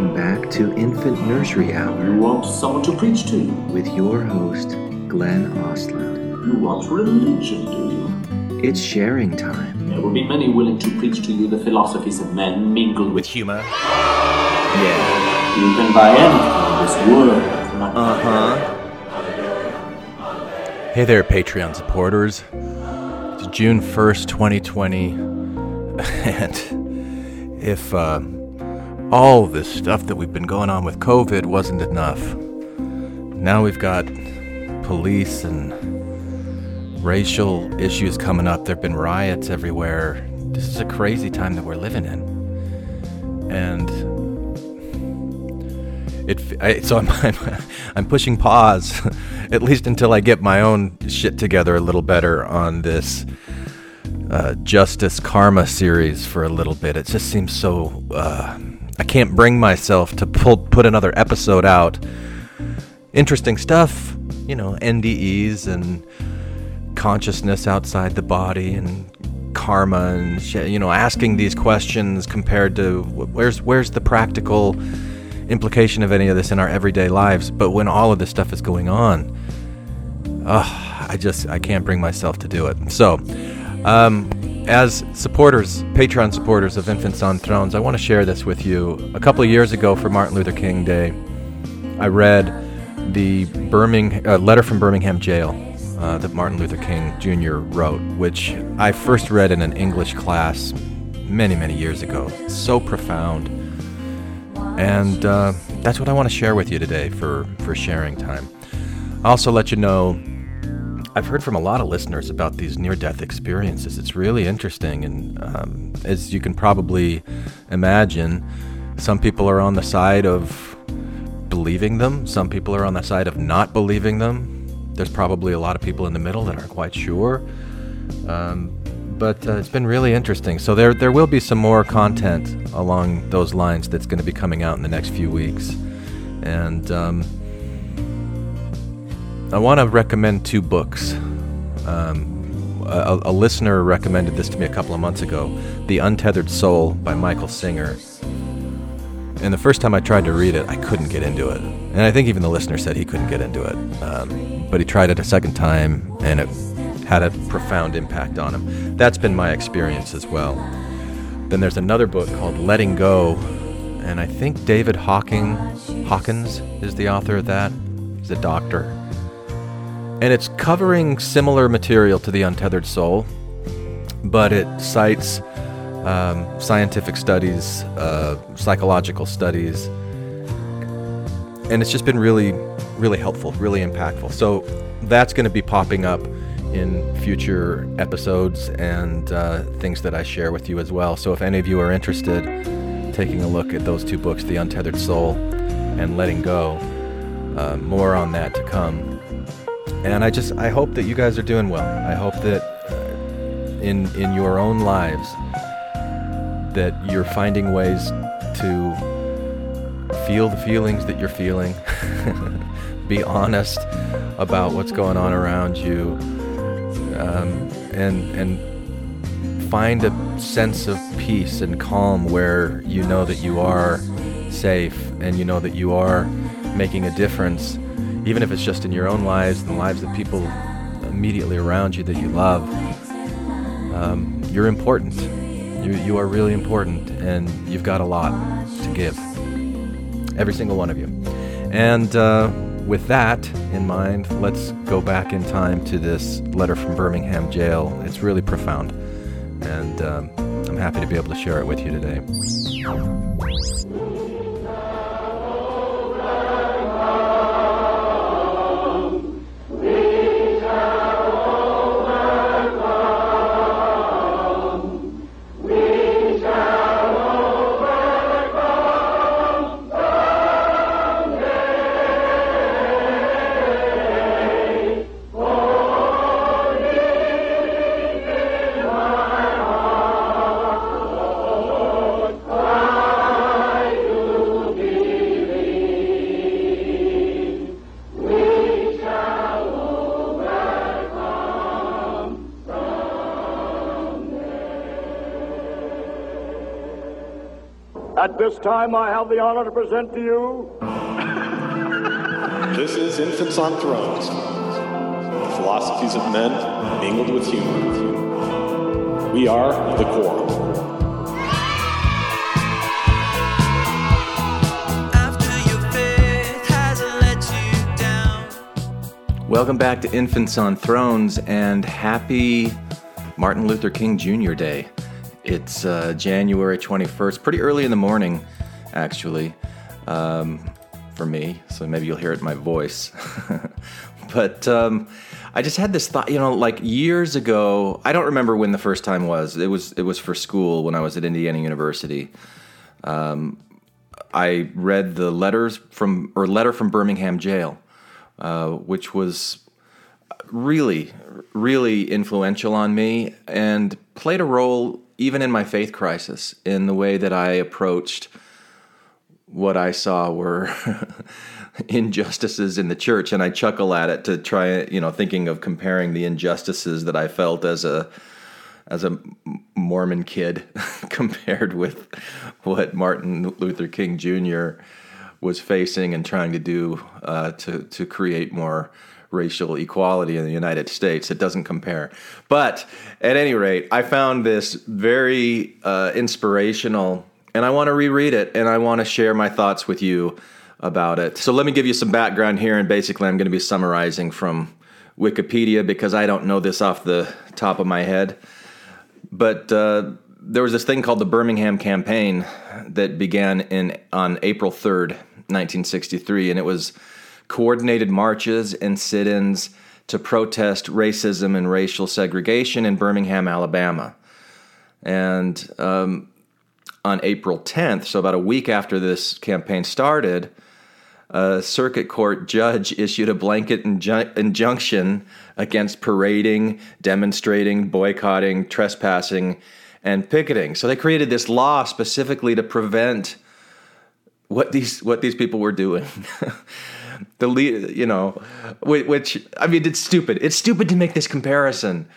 Welcome back to Infant Nursery Hour You want someone to preach to you? with your host, Glenn Ostlund. You want religion, do you? It's sharing time. There will be many willing to preach to you the philosophies of men mingled with with humor. Yeah. You can buy anything in this world. Uh Uh huh. Hey there, Patreon supporters. It's June 1st, 2020. And if uh, all this stuff that we've been going on with COVID wasn't enough, now we've got police and racial issues coming up. There have been riots everywhere. This is a crazy time that we're living in. And it I, so I'm, I'm I'm pushing pause at least until I get my own shit together a little better on this uh, justice karma series for a little bit. It just seems so uh, I can't bring myself to pull put another episode out. Interesting stuff, you know, NDEs and consciousness outside the body and karma and you know asking these questions compared to where's where's the practical implication of any of this in our everyday lives but when all of this stuff is going on i just i can't bring myself to do it so um, as supporters patreon supporters of infants on thrones i want to share this with you a couple years ago for martin luther king day i read the Birmingham uh, letter from birmingham jail uh, that Martin Luther King Jr. wrote, which I first read in an English class many, many years ago. So profound. And uh, that's what I want to share with you today for, for sharing time. I'll also let you know I've heard from a lot of listeners about these near death experiences. It's really interesting. And um, as you can probably imagine, some people are on the side of believing them, some people are on the side of not believing them there's probably a lot of people in the middle that aren't quite sure. Um, but uh, it's been really interesting. So there there will be some more content along those lines that's going to be coming out in the next few weeks, and um, I want to recommend two books. Um, a, a listener recommended this to me a couple of months ago, "The Untethered Soul" by Michael Singer. And the first time I tried to read it, I couldn't get into it. And I think even the listener said he couldn't get into it. Um, but he tried it a second time, and it had a profound impact on him. That's been my experience as well. Then there's another book called Letting Go, and I think David Hawking, Hawkins is the author of that. He's a doctor. And it's covering similar material to The Untethered Soul, but it cites um, scientific studies, uh, psychological studies, and it's just been really, really helpful, really impactful. So that's going to be popping up in future episodes and uh, things that I share with you as well. So if any of you are interested, taking a look at those two books, The Untethered Soul and Letting Go, uh, more on that to come. And I just I hope that you guys are doing well. I hope that uh, in in your own lives that you're finding ways to feel the feelings that you're feeling, be honest about what's going on around you, um, and and find a sense of peace and calm where you know that you are safe and you know that you are making a difference, even if it's just in your own lives and the lives of people immediately around you that you love. Um, you're important. You, you are really important, and you've got a lot to give. Every single one of you. And uh, with that in mind, let's go back in time to this letter from Birmingham jail. It's really profound, and um, I'm happy to be able to share it with you today. Time, I have the honor to present to you This is Infants on Thrones. The philosophies of men mingled with humor. We are the core. After your faith has let you down. Welcome back to Infants on Thrones and happy Martin Luther King Jr. Day. It's uh, January 21st, pretty early in the morning, actually, um, for me, so maybe you'll hear it in my voice. but um, I just had this thought, you know, like years ago, I don't remember when the first time was. It was it was for school when I was at Indiana University. I read the letters from or letter from Birmingham jail, uh, which was really, really influential on me and played a role even in my faith crisis in the way that I approached what I saw were injustices in the church, and I chuckle at it to try, you know, thinking of comparing the injustices that I felt as a as a Mormon kid compared with what Martin Luther King Jr. was facing and trying to do uh, to to create more racial equality in the United States. It doesn't compare. But at any rate, I found this very uh, inspirational, and I want to reread it, and I want to share my thoughts with you about it. So let me give you some background here, and basically, I'm going to be summarizing from Wikipedia because I don't know this off the top of my head but uh, there was this thing called the Birmingham Campaign that began in on April 3rd, 1963, and it was coordinated marches and sit-ins to protest racism and racial segregation in Birmingham, Alabama. And um, on April 10th, so about a week after this campaign started, a circuit court judge issued a blanket inju- injunction against parading, demonstrating, boycotting, trespassing, and picketing. So they created this law specifically to prevent what these what these people were doing. the lead, you know, whi- which I mean, it's stupid. It's stupid to make this comparison,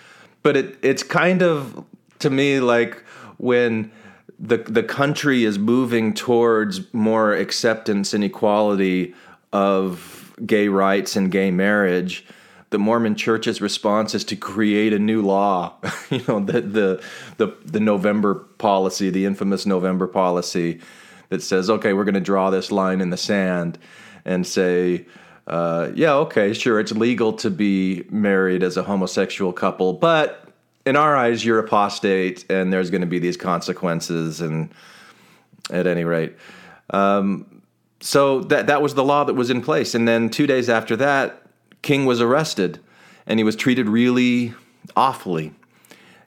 but it it's kind of to me like when the the country is moving towards more acceptance and equality of gay rights and gay marriage. The Mormon Church's response is to create a new law. you know, the, the the the November policy, the infamous November policy, that says, okay, we're going to draw this line in the sand and say, uh, yeah, okay, sure, it's legal to be married as a homosexual couple, but in our eyes, you're apostate, and there's going to be these consequences. And at any rate, um, so that that was the law that was in place. And then two days after that, King was arrested, and he was treated really awfully.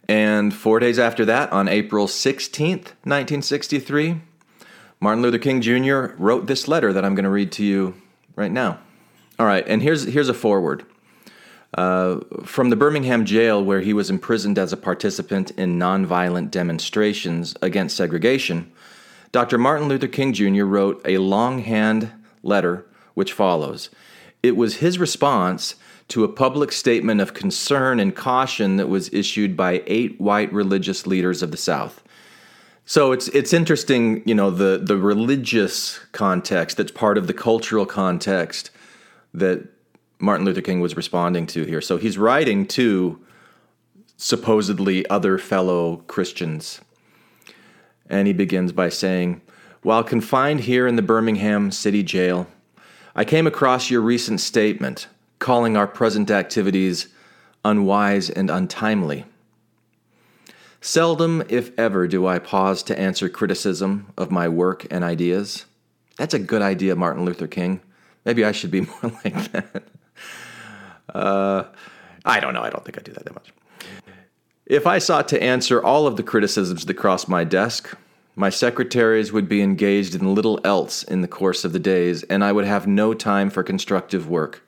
And four days after that, on April 16th, 1963, Martin Luther King Jr. wrote this letter that I'm going to read to you right now. All right, and here's here's a forward. Uh, from the Birmingham jail, where he was imprisoned as a participant in nonviolent demonstrations against segregation, Dr. Martin Luther King Jr. wrote a longhand letter which follows. It was his response to a public statement of concern and caution that was issued by eight white religious leaders of the South. So it's it's interesting, you know, the the religious context that's part of the cultural context that Martin Luther King was responding to here. So he's writing to supposedly other fellow Christians. And he begins by saying, While confined here in the Birmingham City Jail, I came across your recent statement calling our present activities unwise and untimely. Seldom, if ever, do I pause to answer criticism of my work and ideas. That's a good idea, Martin Luther King. Maybe I should be more like that. Uh, I don't know. I don't think I do that that much. If I sought to answer all of the criticisms that crossed my desk, my secretaries would be engaged in little else in the course of the days, and I would have no time for constructive work.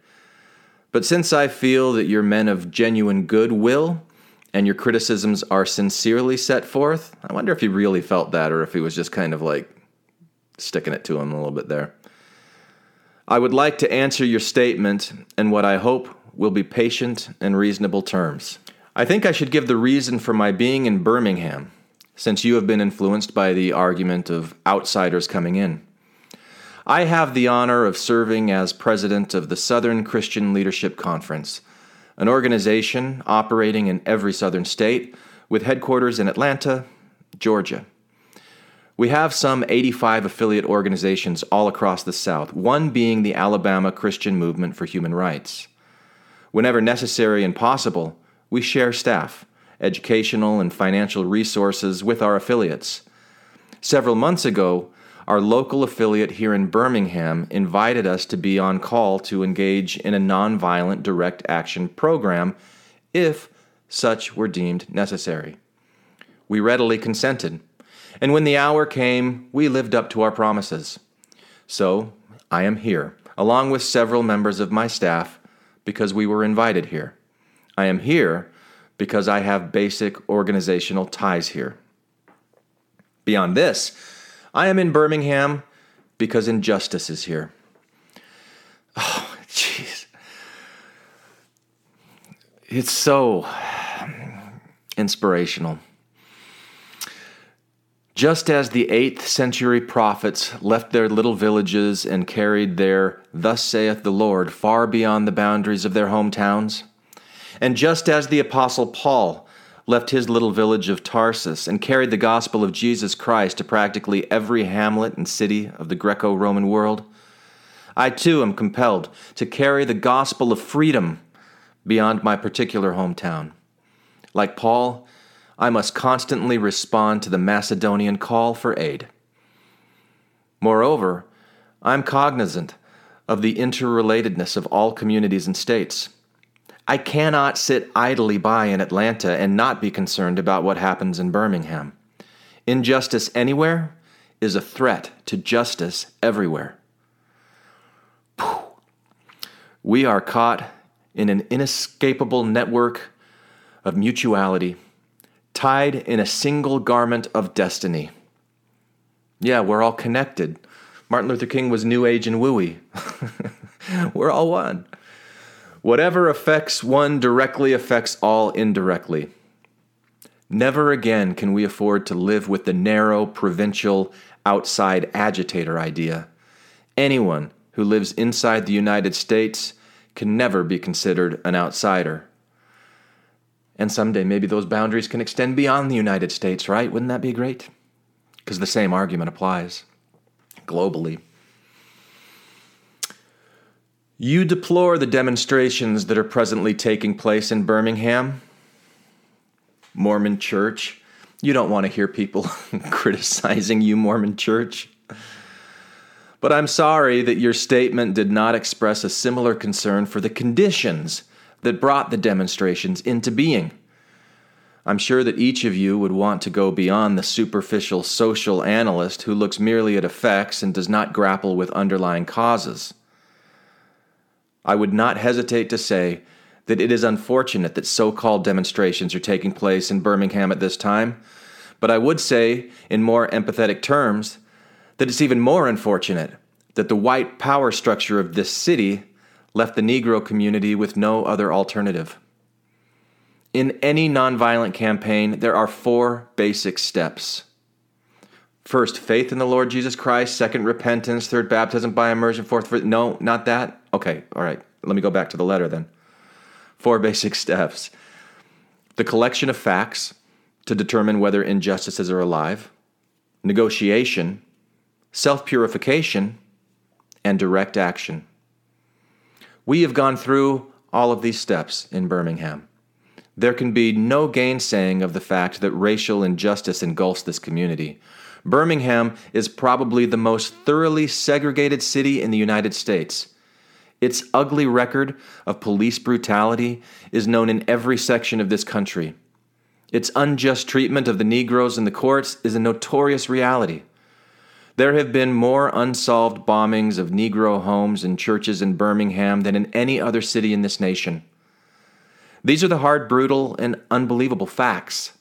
But since I feel that you're men of genuine goodwill and your criticisms are sincerely set forth, I wonder if he really felt that or if he was just kind of like sticking it to him a little bit there. I would like to answer your statement in what I hope will be patient and reasonable terms. I think I should give the reason for my being in Birmingham, since you have been influenced by the argument of outsiders coming in. I have the honor of serving as president of the Southern Christian Leadership Conference, an organization operating in every southern state with headquarters in Atlanta, Georgia. We have some 85 affiliate organizations all across the South, one being the Alabama Christian Movement for Human Rights. Whenever necessary and possible, we share staff, educational, and financial resources with our affiliates. Several months ago, our local affiliate here in Birmingham invited us to be on call to engage in a nonviolent direct action program if such were deemed necessary. We readily consented, and when the hour came, we lived up to our promises. So, I am here, along with several members of my staff, because we were invited here. I am here because I have basic organizational ties here. Beyond this, I am in Birmingham because injustice is here. Oh, jeez. It's so inspirational. Just as the 8th century prophets left their little villages and carried their, Thus saith the Lord, far beyond the boundaries of their hometowns, and just as the Apostle Paul left his little village of Tarsus and carried the gospel of Jesus Christ to practically every hamlet and city of the Greco Roman world, I too am compelled to carry the gospel of freedom beyond my particular hometown. Like Paul, I must constantly respond to the Macedonian call for aid. Moreover, I'm cognizant of the interrelatedness of all communities and states. I cannot sit idly by in Atlanta and not be concerned about what happens in Birmingham. Injustice anywhere is a threat to justice everywhere. We are caught in an inescapable network of mutuality, tied in a single garment of destiny. Yeah, we're all connected. Martin Luther King was New Age and wooey. we're all one. Whatever affects one directly affects all indirectly. Never again can we afford to live with the narrow, provincial, outside agitator idea. Anyone who lives inside the United States can never be considered an outsider. And someday maybe those boundaries can extend beyond the United States, right? Wouldn't that be great? Because the same argument applies globally. You deplore the demonstrations that are presently taking place in Birmingham. Mormon Church. You don't want to hear people criticizing you, Mormon Church. But I'm sorry that your statement did not express a similar concern for the conditions that brought the demonstrations into being. I'm sure that each of you would want to go beyond the superficial social analyst who looks merely at effects and does not grapple with underlying causes. I would not hesitate to say that it is unfortunate that so called demonstrations are taking place in Birmingham at this time, but I would say, in more empathetic terms, that it's even more unfortunate that the white power structure of this city left the Negro community with no other alternative. In any nonviolent campaign, there are four basic steps. First, faith in the Lord Jesus Christ. Second, repentance. Third, baptism by immersion. Fourth, no, not that. Okay, all right. Let me go back to the letter then. Four basic steps the collection of facts to determine whether injustices are alive, negotiation, self purification, and direct action. We have gone through all of these steps in Birmingham. There can be no gainsaying of the fact that racial injustice engulfs this community. Birmingham is probably the most thoroughly segregated city in the United States. Its ugly record of police brutality is known in every section of this country. Its unjust treatment of the Negroes in the courts is a notorious reality. There have been more unsolved bombings of Negro homes and churches in Birmingham than in any other city in this nation. These are the hard, brutal, and unbelievable facts.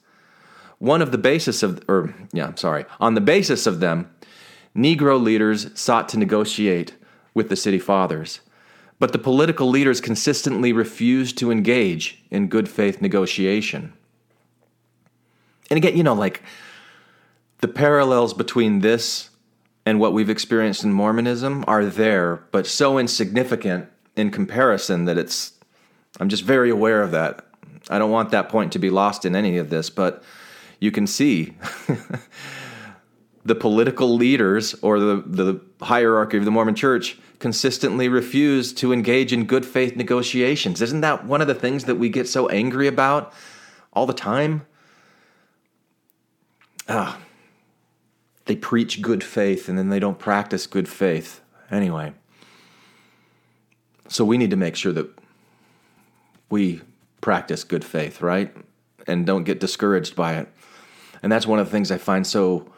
One of the basis of, or yeah, I'm sorry, on the basis of them, Negro leaders sought to negotiate with the city fathers. But the political leaders consistently refused to engage in good faith negotiation. And again, you know, like, the parallels between this and what we've experienced in Mormonism are there, but so insignificant in comparison that it's. I'm just very aware of that. I don't want that point to be lost in any of this, but you can see the political leaders or the, the hierarchy of the Mormon church consistently refuse to engage in good faith negotiations. Isn't that one of the things that we get so angry about all the time? Ah, they preach good faith and then they don't practice good faith. Anyway, so we need to make sure that we practice good faith, right? And don't get discouraged by it. And that's one of the things I find so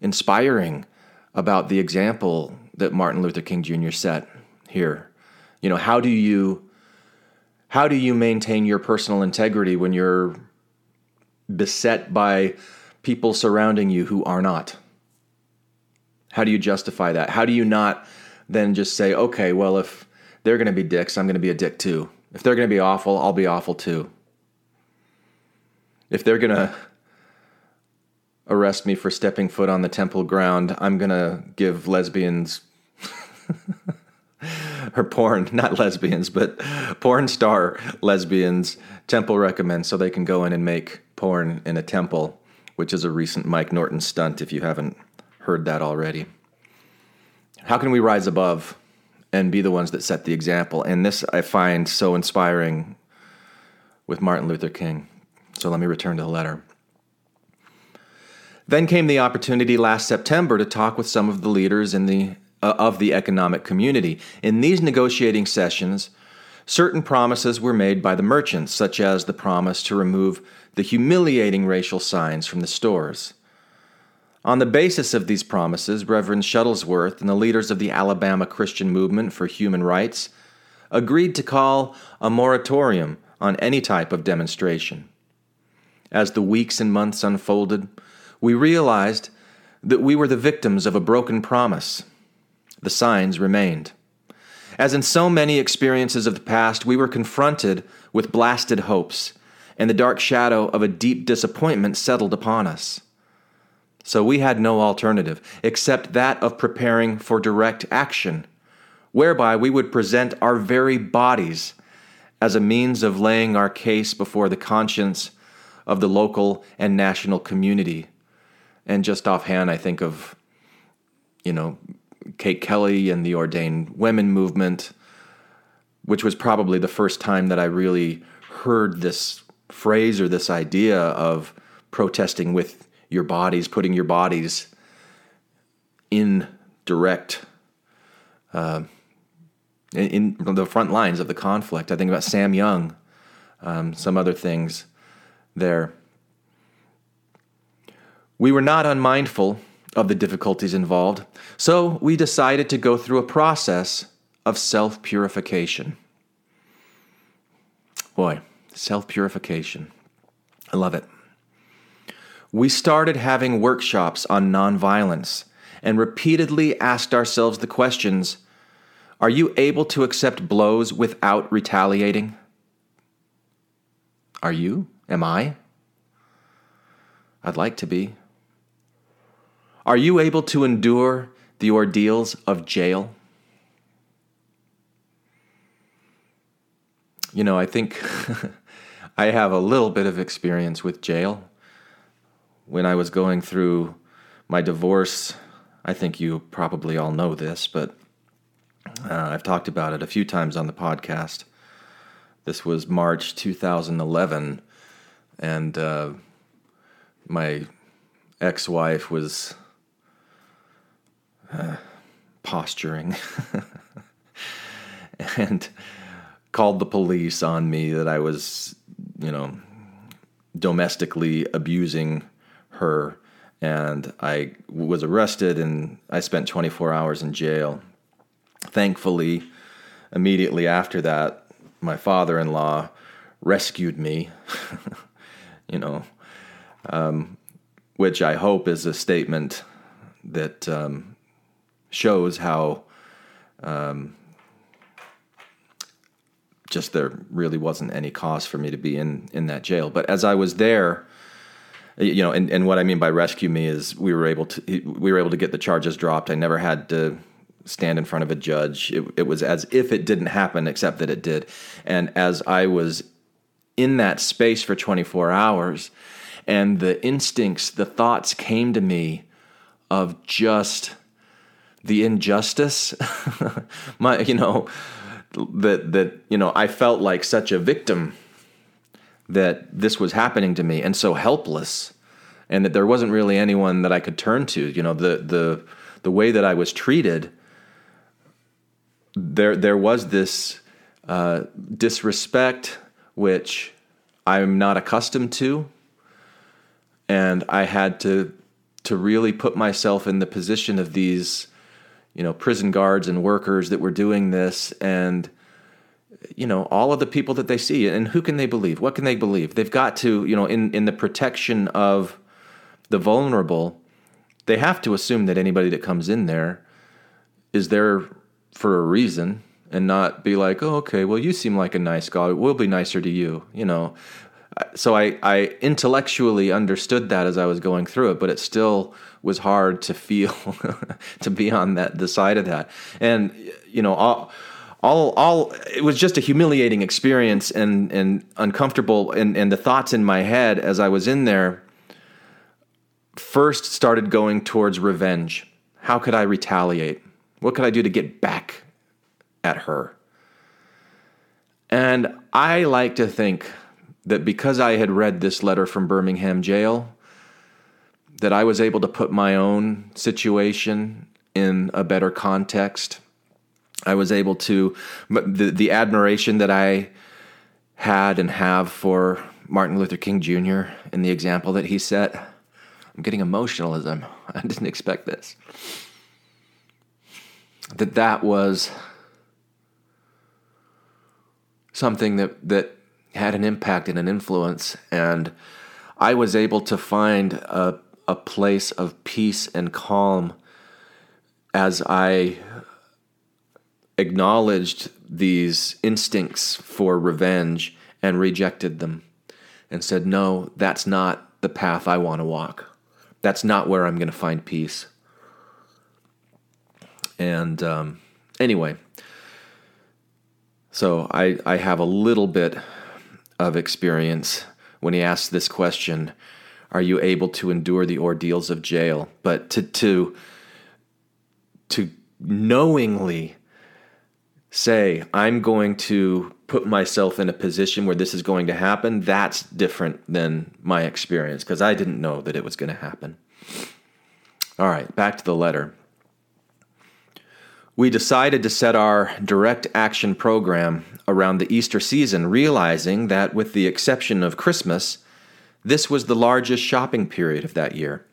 inspiring about the example that Martin Luther King Jr. set here. You know, how do you how do you maintain your personal integrity when you're beset by people surrounding you who are not? How do you justify that? How do you not then just say, okay, well, if they're going to be dicks, I'm going to be a dick too. If they're going to be awful, I'll be awful too. If they're going to arrest me for stepping foot on the temple ground, I'm to give lesbians or porn, not lesbians, but porn star lesbians temple recommend so they can go in and make porn in a temple, which is a recent Mike Norton stunt if you haven't heard that already. How can we rise above and be the ones that set the example? And this I find so inspiring with Martin Luther King. So let me return to the letter. Then came the opportunity last September to talk with some of the leaders in the, uh, of the economic community. In these negotiating sessions, certain promises were made by the merchants, such as the promise to remove the humiliating racial signs from the stores. On the basis of these promises, Reverend Shuttlesworth and the leaders of the Alabama Christian Movement for Human Rights agreed to call a moratorium on any type of demonstration. As the weeks and months unfolded, we realized that we were the victims of a broken promise. The signs remained. As in so many experiences of the past, we were confronted with blasted hopes, and the dark shadow of a deep disappointment settled upon us. So we had no alternative except that of preparing for direct action, whereby we would present our very bodies as a means of laying our case before the conscience of the local and national community. And just offhand, I think of, you know, Kate Kelly and the ordained women movement, which was probably the first time that I really heard this phrase or this idea of protesting with your bodies, putting your bodies in direct, uh, in, the front lines of the conflict. I think about Sam Young, um, some other things there. We were not unmindful of the difficulties involved, so we decided to go through a process of self purification. Boy, self purification. I love it. We started having workshops on nonviolence and repeatedly asked ourselves the questions Are you able to accept blows without retaliating? Are you? Am I? I'd like to be. Are you able to endure the ordeals of jail? You know, I think I have a little bit of experience with jail. When I was going through my divorce, I think you probably all know this, but uh, I've talked about it a few times on the podcast. This was March 2011, and uh, my ex wife was posturing and called the police on me that I was, you know, domestically abusing her. And I was arrested and I spent 24 hours in jail. Thankfully, immediately after that, my father in law rescued me, you know, um, which I hope is a statement that um, shows how um, just there really wasn't any cause for me to be in, in that jail. But as I was there, you know, and, and what I mean by rescue me is we were able to we were able to get the charges dropped. I never had to stand in front of a judge. It, it was as if it didn't happen, except that it did. And as I was in that space for 24 hours, and the instincts, the thoughts came to me of just the injustice, my you know that that you know I felt like such a victim that this was happening to me and so helpless and that there wasn't really anyone that I could turn to. You know the the the way that I was treated there there was this uh, disrespect which I'm not accustomed to and I had to to really put myself in the position of these you know prison guards and workers that were doing this and you know all of the people that they see. And who can they believe? What can they believe? They've got to you know in in the protection of the vulnerable they have to assume that anybody that comes in there is there for a reason and not be like oh okay well you seem like a nice guy. We'll be nicer to you you know? So I, I intellectually understood that as I was going through it, but it still was hard to feel to be on that the side of that. And you know, all all all it was just a humiliating experience and and uncomfortable and, and the thoughts in my head as I was in there first started going towards revenge. How could I retaliate? What could I do to get back at her? And I like to think that because I had read this letter from Birmingham jail, that I was able to put my own situation in a better context. I was able to, the, the admiration that I had and have for Martin Luther King Jr. and the example that he set. I'm getting emotional as I'm, I didn't expect this. That that was something that, that had an impact and an influence. And I was able to find a, a place of peace and calm as I acknowledged these instincts for revenge and rejected them and said, No, that's not the path I want to walk. That's not where I'm going to find peace. And um, anyway, so I, I have a little bit of experience when he asked this question Are you able to endure the ordeals of jail? But to, to, to knowingly say, I'm going to put myself in a position where this is going to happen, that's different than my experience because I didn't know that it was going to happen. All right, back to the letter we decided to set our direct action program around the Easter season, realizing that, with the exception of Christmas, this was the largest shopping period of that year.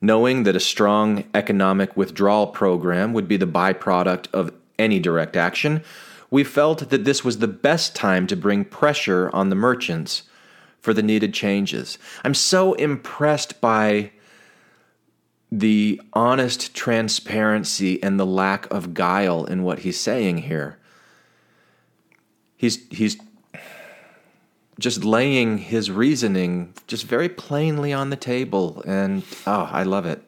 Knowing that a strong economic withdrawal program would be the byproduct of any direct action, we felt that this was the best time to bring pressure on the merchants for the needed changes. I'm so impressed by the honest transparency and the lack of guile in what he's saying here. He's he's just laying his reasoning just very plainly on the table and oh, I love it.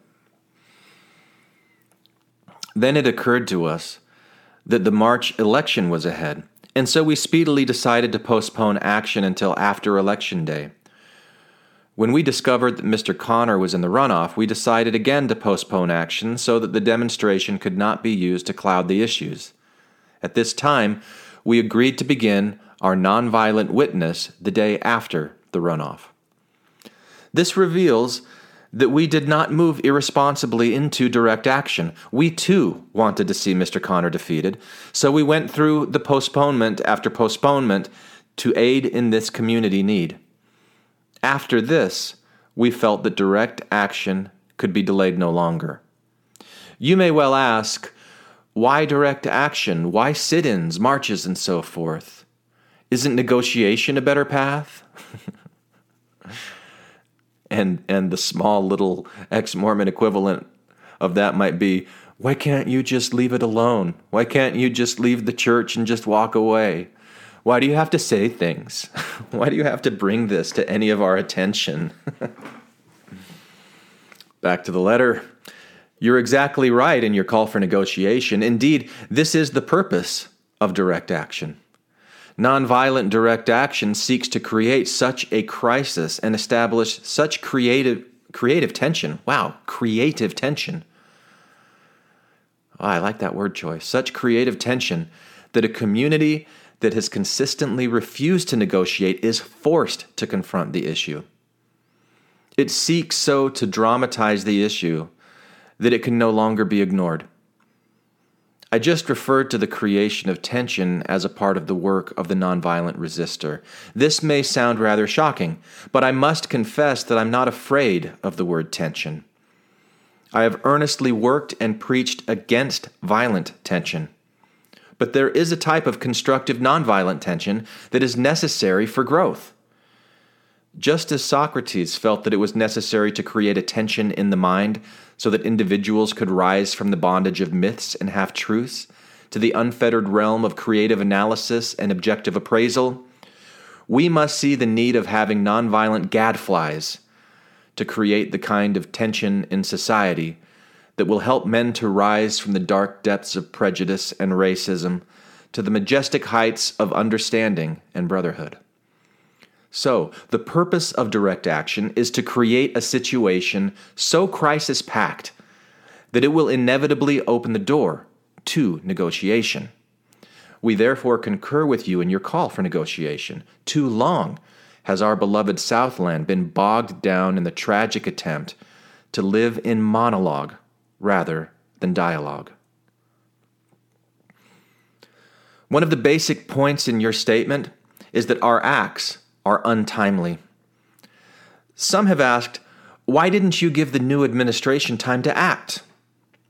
Then it occurred to us that the March election was ahead, and so we speedily decided to postpone action until after election day. When we discovered that Mr. Connor was in the runoff, we decided again to postpone action so that the demonstration could not be used to cloud the issues. At this time, we agreed to begin our nonviolent witness the day after the runoff. This reveals that we did not move irresponsibly into direct action. We too wanted to see Mr. Connor defeated, so we went through the postponement after postponement to aid in this community need. After this, we felt that direct action could be delayed no longer. You may well ask, why direct action? Why sit ins, marches, and so forth? Isn't negotiation a better path? and, and the small little ex Mormon equivalent of that might be why can't you just leave it alone? Why can't you just leave the church and just walk away? Why do you have to say things? Why do you have to bring this to any of our attention? Back to the letter. You're exactly right in your call for negotiation. Indeed, this is the purpose of direct action. Nonviolent direct action seeks to create such a crisis and establish such creative creative tension. Wow, creative tension. Oh, I like that word choice. Such creative tension that a community that has consistently refused to negotiate is forced to confront the issue. It seeks so to dramatize the issue that it can no longer be ignored. I just referred to the creation of tension as a part of the work of the nonviolent resistor. This may sound rather shocking, but I must confess that I'm not afraid of the word tension. I have earnestly worked and preached against violent tension. But there is a type of constructive nonviolent tension that is necessary for growth. Just as Socrates felt that it was necessary to create a tension in the mind so that individuals could rise from the bondage of myths and half truths to the unfettered realm of creative analysis and objective appraisal, we must see the need of having nonviolent gadflies to create the kind of tension in society that will help men to rise from the dark depths of prejudice and racism to the majestic heights of understanding and brotherhood. So, the purpose of direct action is to create a situation so crisis packed that it will inevitably open the door to negotiation. We therefore concur with you in your call for negotiation. Too long has our beloved Southland been bogged down in the tragic attempt to live in monologue rather than dialogue. One of the basic points in your statement is that our acts are untimely. Some have asked, why didn't you give the new administration time to act?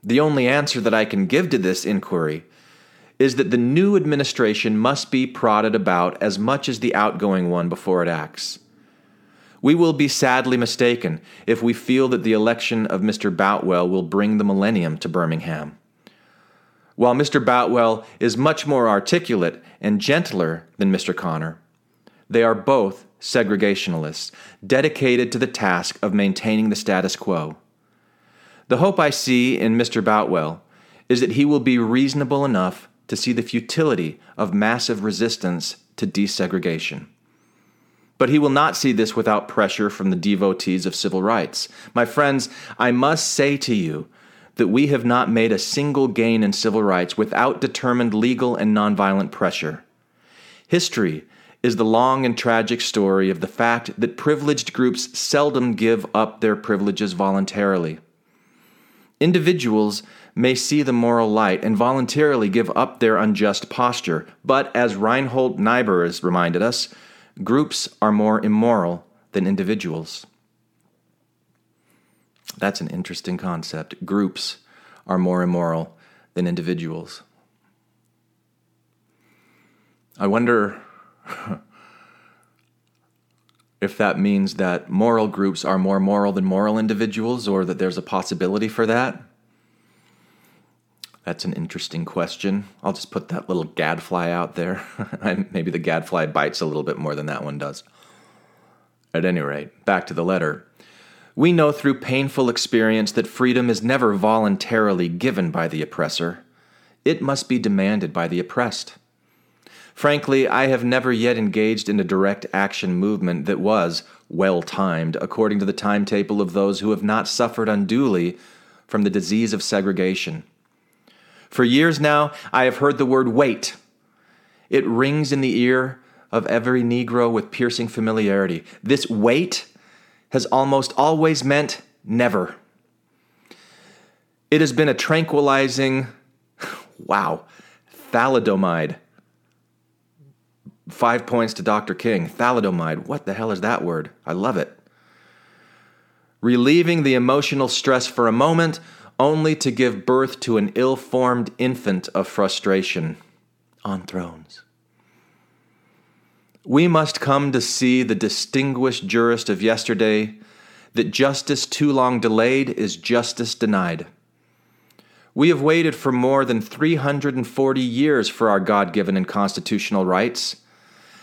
The only answer that I can give to this inquiry is that the new administration must be prodded about as much as the outgoing one before it acts. We will be sadly mistaken if we feel that the election of Mr. Boutwell will bring the millennium to Birmingham. While Mr. Boutwell is much more articulate and gentler than Mr. Connor, they are both segregationalists, dedicated to the task of maintaining the status quo. The hope I see in Mr. Boutwell is that he will be reasonable enough to see the futility of massive resistance to desegregation. But he will not see this without pressure from the devotees of civil rights. My friends, I must say to you that we have not made a single gain in civil rights without determined legal and nonviolent pressure. History is the long and tragic story of the fact that privileged groups seldom give up their privileges voluntarily. Individuals may see the moral light and voluntarily give up their unjust posture, but as Reinhold Niebuhr has reminded us, groups are more immoral than individuals. That's an interesting concept. Groups are more immoral than individuals. I wonder if that means that moral groups are more moral than moral individuals, or that there's a possibility for that. That's an interesting question. I'll just put that little gadfly out there. Maybe the gadfly bites a little bit more than that one does. At any rate, back to the letter. We know through painful experience that freedom is never voluntarily given by the oppressor, it must be demanded by the oppressed. Frankly, I have never yet engaged in a direct action movement that was well timed according to the timetable of those who have not suffered unduly from the disease of segregation. For years now, I have heard the word wait. It rings in the ear of every Negro with piercing familiarity. This wait has almost always meant never. It has been a tranquilizing, wow, thalidomide Five points to Dr. King. Thalidomide. What the hell is that word? I love it. Relieving the emotional stress for a moment, only to give birth to an ill formed infant of frustration on thrones. We must come to see the distinguished jurist of yesterday that justice too long delayed is justice denied. We have waited for more than 340 years for our God given and constitutional rights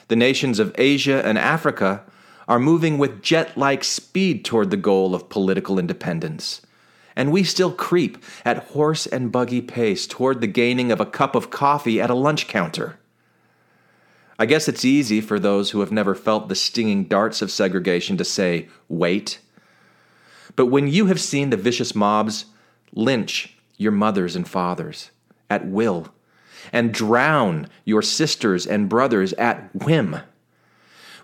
The nations of Asia and Africa are moving with jet like speed toward the goal of political independence. And we still creep at horse and buggy pace toward the gaining of a cup of coffee at a lunch counter. I guess it's easy for those who have never felt the stinging darts of segregation to say, wait. But when you have seen the vicious mobs lynch your mothers and fathers at will, and drown your sisters and brothers at whim,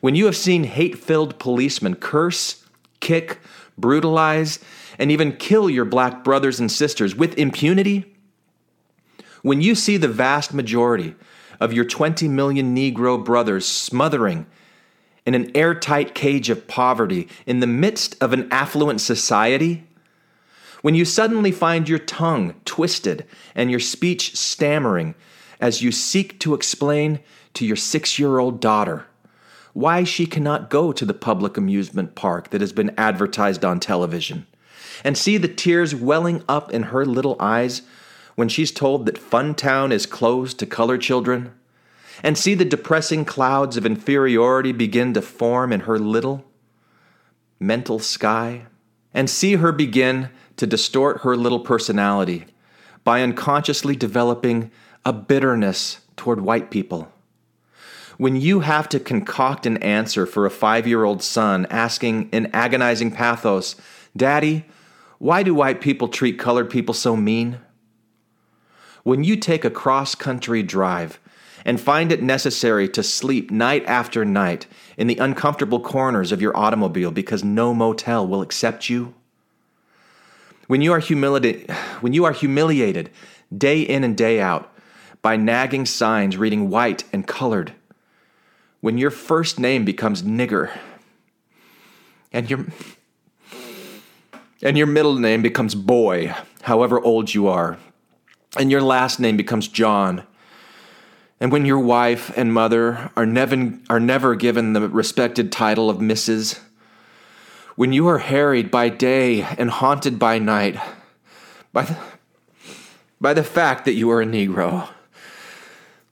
when you have seen hate filled policemen curse, kick, brutalize, and even kill your black brothers and sisters with impunity, when you see the vast majority of your 20 million Negro brothers smothering in an airtight cage of poverty in the midst of an affluent society, when you suddenly find your tongue twisted and your speech stammering as you seek to explain to your six year old daughter why she cannot go to the public amusement park that has been advertised on television, and see the tears welling up in her little eyes when she's told that Funtown is closed to color children, and see the depressing clouds of inferiority begin to form in her little mental sky, and see her begin to distort her little personality by unconsciously developing a bitterness toward white people. When you have to concoct an answer for a five year old son asking in agonizing pathos, Daddy, why do white people treat colored people so mean? When you take a cross country drive and find it necessary to sleep night after night in the uncomfortable corners of your automobile because no motel will accept you? When you are, humili- when you are humiliated day in and day out by nagging signs reading white and colored, when your first name becomes nigger and your and your middle name becomes boy, however old you are, and your last name becomes John, and when your wife and mother are never, are never given the respected title of Mrs., when you are harried by day and haunted by night by the, by the fact that you are a Negro,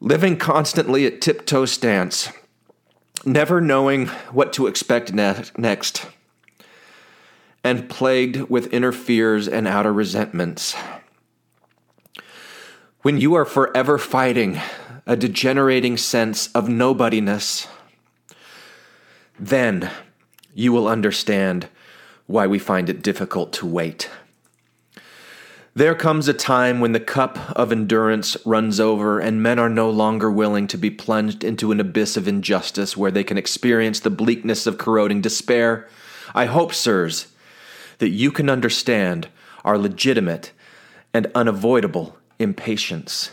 living constantly at tiptoe stance, never knowing what to expect ne- next, and plagued with inner fears and outer resentments. When you are forever fighting a degenerating sense of nobodiness, then you will understand why we find it difficult to wait. There comes a time when the cup of endurance runs over and men are no longer willing to be plunged into an abyss of injustice where they can experience the bleakness of corroding despair. I hope, sirs, that you can understand our legitimate and unavoidable impatience.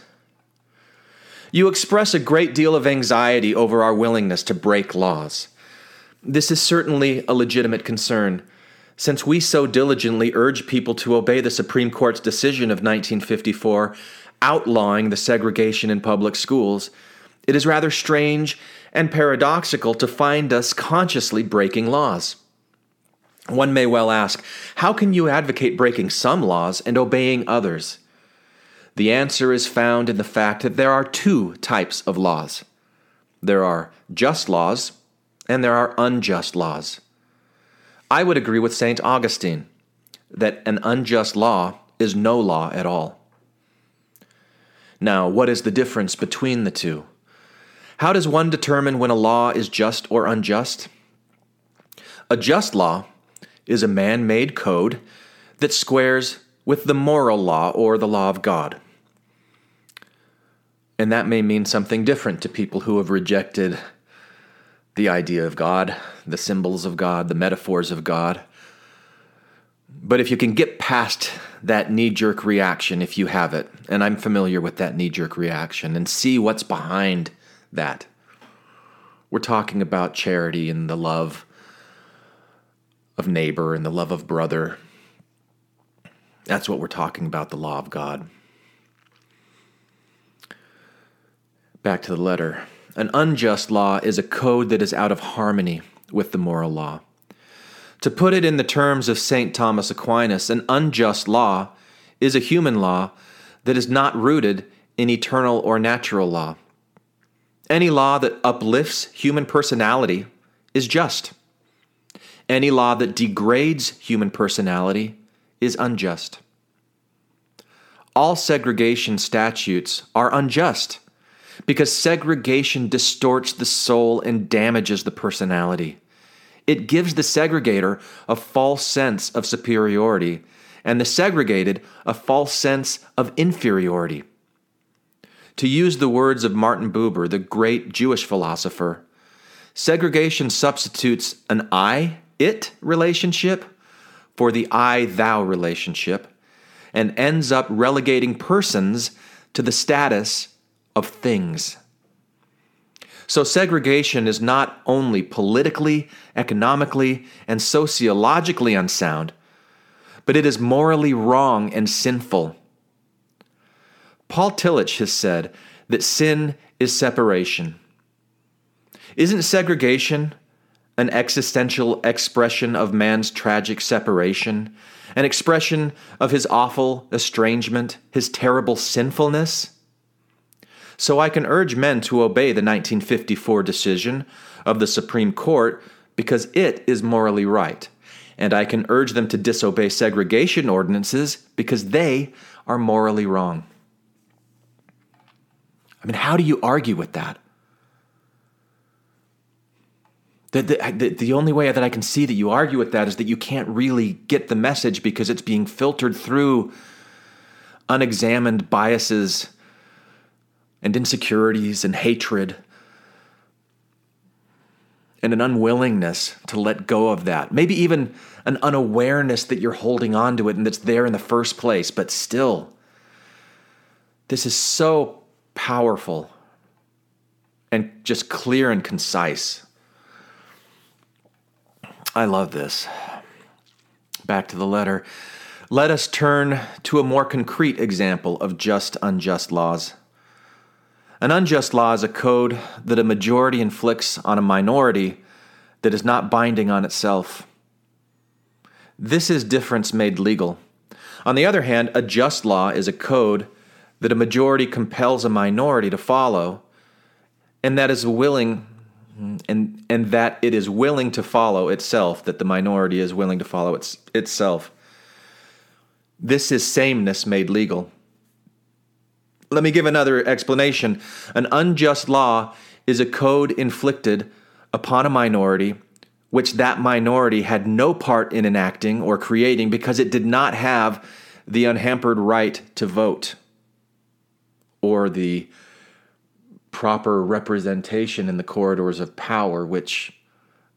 You express a great deal of anxiety over our willingness to break laws. This is certainly a legitimate concern since we so diligently urge people to obey the Supreme Court's decision of 1954 outlawing the segregation in public schools, it is rather strange and paradoxical to find us consciously breaking laws. One may well ask, how can you advocate breaking some laws and obeying others? The answer is found in the fact that there are two types of laws there are just laws, and there are unjust laws. I would agree with St. Augustine that an unjust law is no law at all. Now, what is the difference between the two? How does one determine when a law is just or unjust? A just law is a man made code that squares with the moral law or the law of God. And that may mean something different to people who have rejected the idea of God, the symbols of God, the metaphors of God. But if you can get past that knee jerk reaction, if you have it, and I'm familiar with that knee jerk reaction, and see what's behind that, we're talking about charity and the love of neighbor and the love of brother. That's what we're talking about the law of God. Back to the letter. An unjust law is a code that is out of harmony with the moral law. To put it in the terms of St. Thomas Aquinas, an unjust law is a human law that is not rooted in eternal or natural law. Any law that uplifts human personality is just. Any law that degrades human personality is unjust. All segregation statutes are unjust because segregation distorts the soul and damages the personality. It gives the segregator a false sense of superiority and the segregated a false sense of inferiority. To use the words of Martin Buber, the great Jewish philosopher, segregation substitutes an I it relationship for the I thou relationship and ends up relegating persons to the status of things. So, segregation is not only politically, economically, and sociologically unsound, but it is morally wrong and sinful. Paul Tillich has said that sin is separation. Isn't segregation an existential expression of man's tragic separation, an expression of his awful estrangement, his terrible sinfulness? So I can urge men to obey the 1954 decision of the Supreme Court because it is morally right. And I can urge them to disobey segregation ordinances because they are morally wrong. I mean, how do you argue with that? The, the, the, only way that I can see that you argue with that is that you can't really get the message because it's being filtered through unexamined biases and insecurities and hatred and an unwillingness to let go of that. Maybe even an unawareness that you're holding on to it and that's there in the first place, but still, this is so powerful and just clear and concise. I love this. Back to the letter. Let us turn to a more concrete example of just unjust laws. An unjust law is a code that a majority inflicts on a minority that is not binding on itself. This is difference made legal. On the other hand, a just law is a code that a majority compels a minority to follow and that is willing and and that it is willing to follow itself that the minority is willing to follow its, itself this is sameness made legal let me give another explanation an unjust law is a code inflicted upon a minority which that minority had no part in enacting or creating because it did not have the unhampered right to vote or the proper representation in the corridors of power, which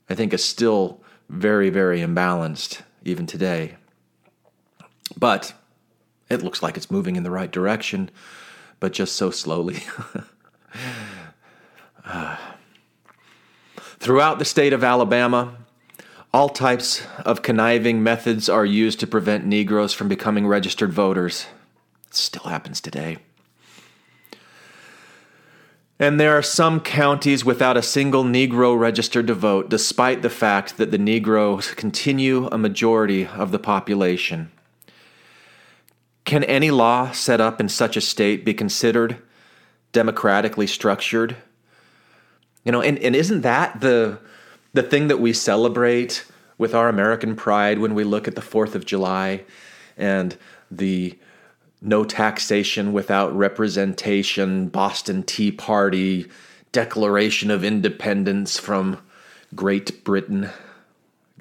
I think is still very, very imbalanced even today. But it looks like it's moving in the right direction, but just so slowly. uh. Throughout the state of Alabama, all types of conniving methods are used to prevent Negroes from becoming registered voters. It still happens today. And there are some counties without a single Negro registered to vote, despite the fact that the Negroes continue a majority of the population. Can any law set up in such a state be considered democratically structured? You know, and, and isn't that the the thing that we celebrate with our American pride when we look at the 4th of July and the no taxation without representation, Boston Tea Party, Declaration of Independence from Great Britain.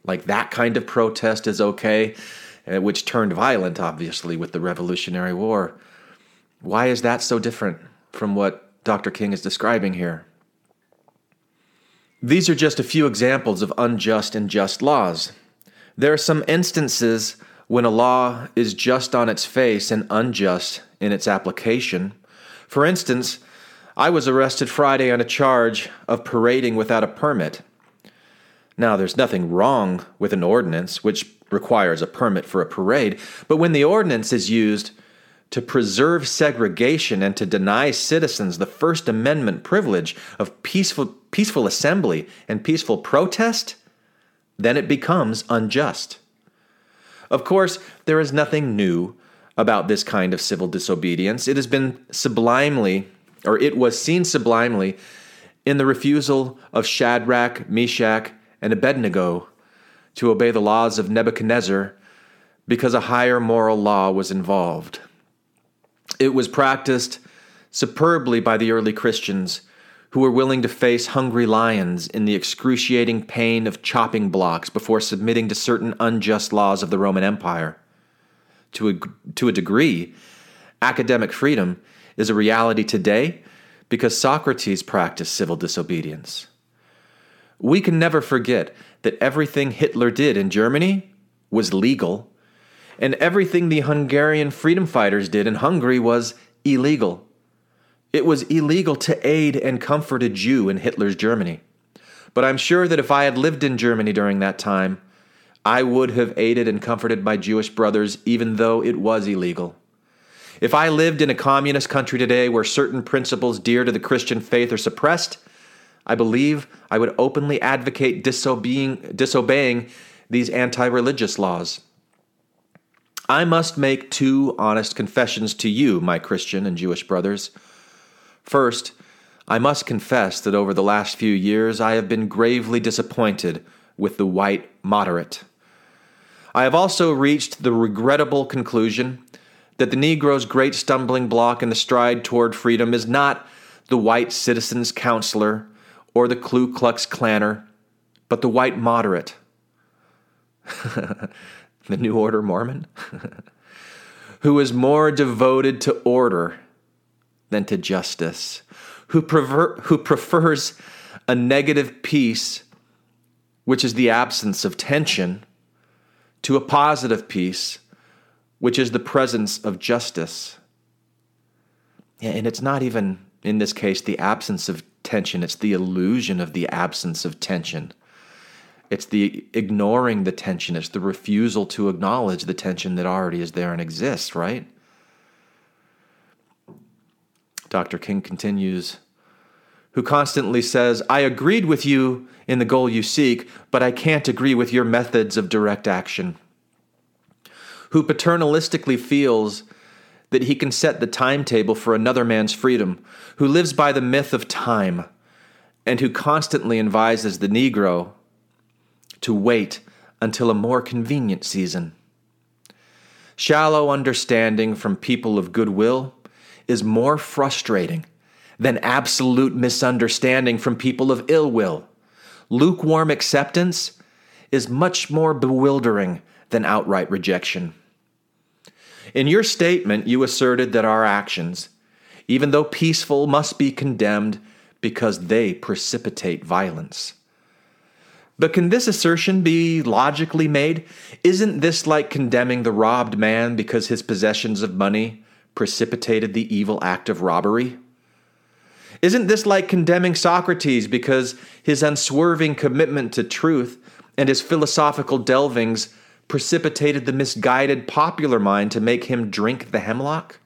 Like that kind of protest is okay, Uh, which turned violent, obviously, with the Revolutionary War. Why is that so different from what Dr. King is describing here? These are just a few examples of unjust and just laws. There are some instances when a law is just on its face and unjust in its application. For instance, I was arrested Friday on a charge of parading without a permit. Now, there's nothing wrong with an ordinance which requires a permit for a parade, but when the ordinance is used to preserve segregation and to deny citizens the First Amendment privilege of peaceful, peaceful assembly and peaceful protest, then it becomes unjust. Of course, there is nothing new about this kind of civil disobedience. It has been sublimely, or it was seen sublimely in the refusal of Shadrach, Meshach, and Abednego to obey the laws of Nebuchadnezzar because a higher moral law was involved. It was practiced superbly by the early Christians who were willing to face hungry lions in the excruciating pain of chopping blocks before submitting to certain unjust laws of the Roman Empire. To a, to a degree, academic freedom is a reality today because Socrates practiced civil disobedience. We can never forget that everything Hitler did in Germany was legal, and everything the Hungarian freedom fighters did in Hungary was illegal. It was illegal to aid and comfort a Jew in Hitler's Germany. But I'm sure that if I had lived in Germany during that time, I would have aided and comforted my Jewish brothers even though it was illegal. If I lived in a communist country today where certain principles dear to the Christian faith are suppressed, I believe I would openly advocate disobeying, disobeying these anti religious laws. I must make two honest confessions to you, my Christian and Jewish brothers. First, I must confess that over the last few years I have been gravely disappointed with the white moderate. I have also reached the regrettable conclusion that the Negro's great stumbling block in the stride toward freedom is not the white citizen's councilor or the Ku Klux Klanner, but the white moderate. the New Order Mormon? who is more devoted to order than to justice, who, prefer, who prefers a negative peace, which is the absence of tension, to a positive peace, which is the presence of justice. Yeah, and it's not even, in this case, the absence of tension, it's the illusion of the absence of tension. It's the ignoring the tension, it's the refusal to acknowledge the tension that already is there and exists, right? Dr. King continues, who constantly says, I agreed with you in the goal you seek, but I can't agree with your methods of direct action. Who paternalistically feels that he can set the timetable for another man's freedom, who lives by the myth of time, and who constantly advises the Negro to wait until a more convenient season. Shallow understanding from people of goodwill is more frustrating than absolute misunderstanding from people of ill will. Lukewarm acceptance is much more bewildering than outright rejection. In your statement, you asserted that our actions, even though peaceful, must be condemned because they precipitate violence. But can this assertion be logically made? Isn't this like condemning the robbed man because his possessions of money precipitated the evil act of robbery? Isn't this like condemning Socrates because his unswerving commitment to truth and his philosophical delvings precipitated the misguided popular mind to make him drink the hemlock?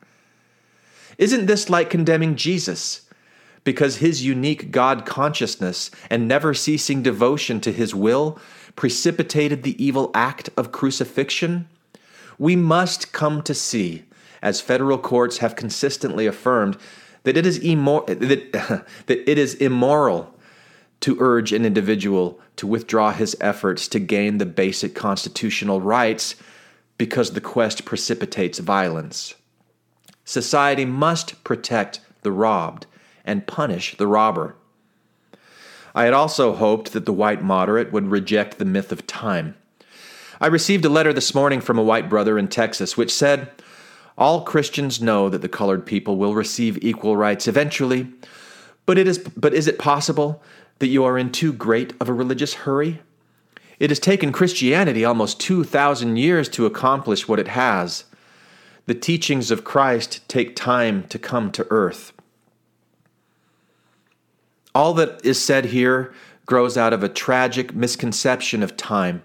Isn't this like condemning Jesus because his unique God consciousness and never ceasing devotion to his will precipitated the evil act of crucifixion? We must come to see as federal courts have consistently affirmed, that it is, that, that it is immoral to urge an individual to withdraw his efforts to gain the basic constitutional rights because the quest precipitates violence. Society must protect the robbed and punish the robber. I had also hoped that the white moderate would reject the myth of time. I received a letter this morning from a white brother in Texas which said, all Christians know that the colored people will receive equal rights eventually, but it is but is it possible that you are in too great of a religious hurry? It has taken Christianity almost 2000 years to accomplish what it has. The teachings of Christ take time to come to earth. All that is said here grows out of a tragic misconception of time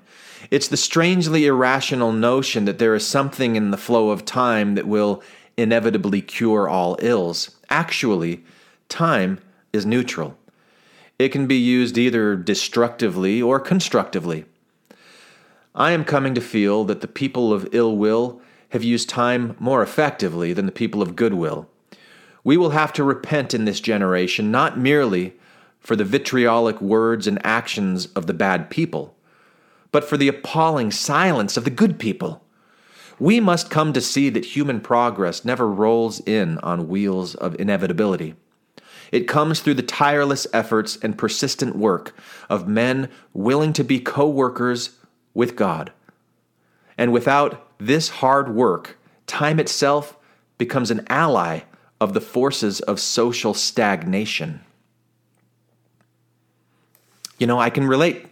it's the strangely irrational notion that there is something in the flow of time that will inevitably cure all ills. Actually, time is neutral. It can be used either destructively or constructively. I am coming to feel that the people of ill will have used time more effectively than the people of goodwill. We will have to repent in this generation, not merely for the vitriolic words and actions of the bad people, but for the appalling silence of the good people. We must come to see that human progress never rolls in on wheels of inevitability. It comes through the tireless efforts and persistent work of men willing to be co workers with God. And without this hard work, time itself becomes an ally of the forces of social stagnation. You know, I can relate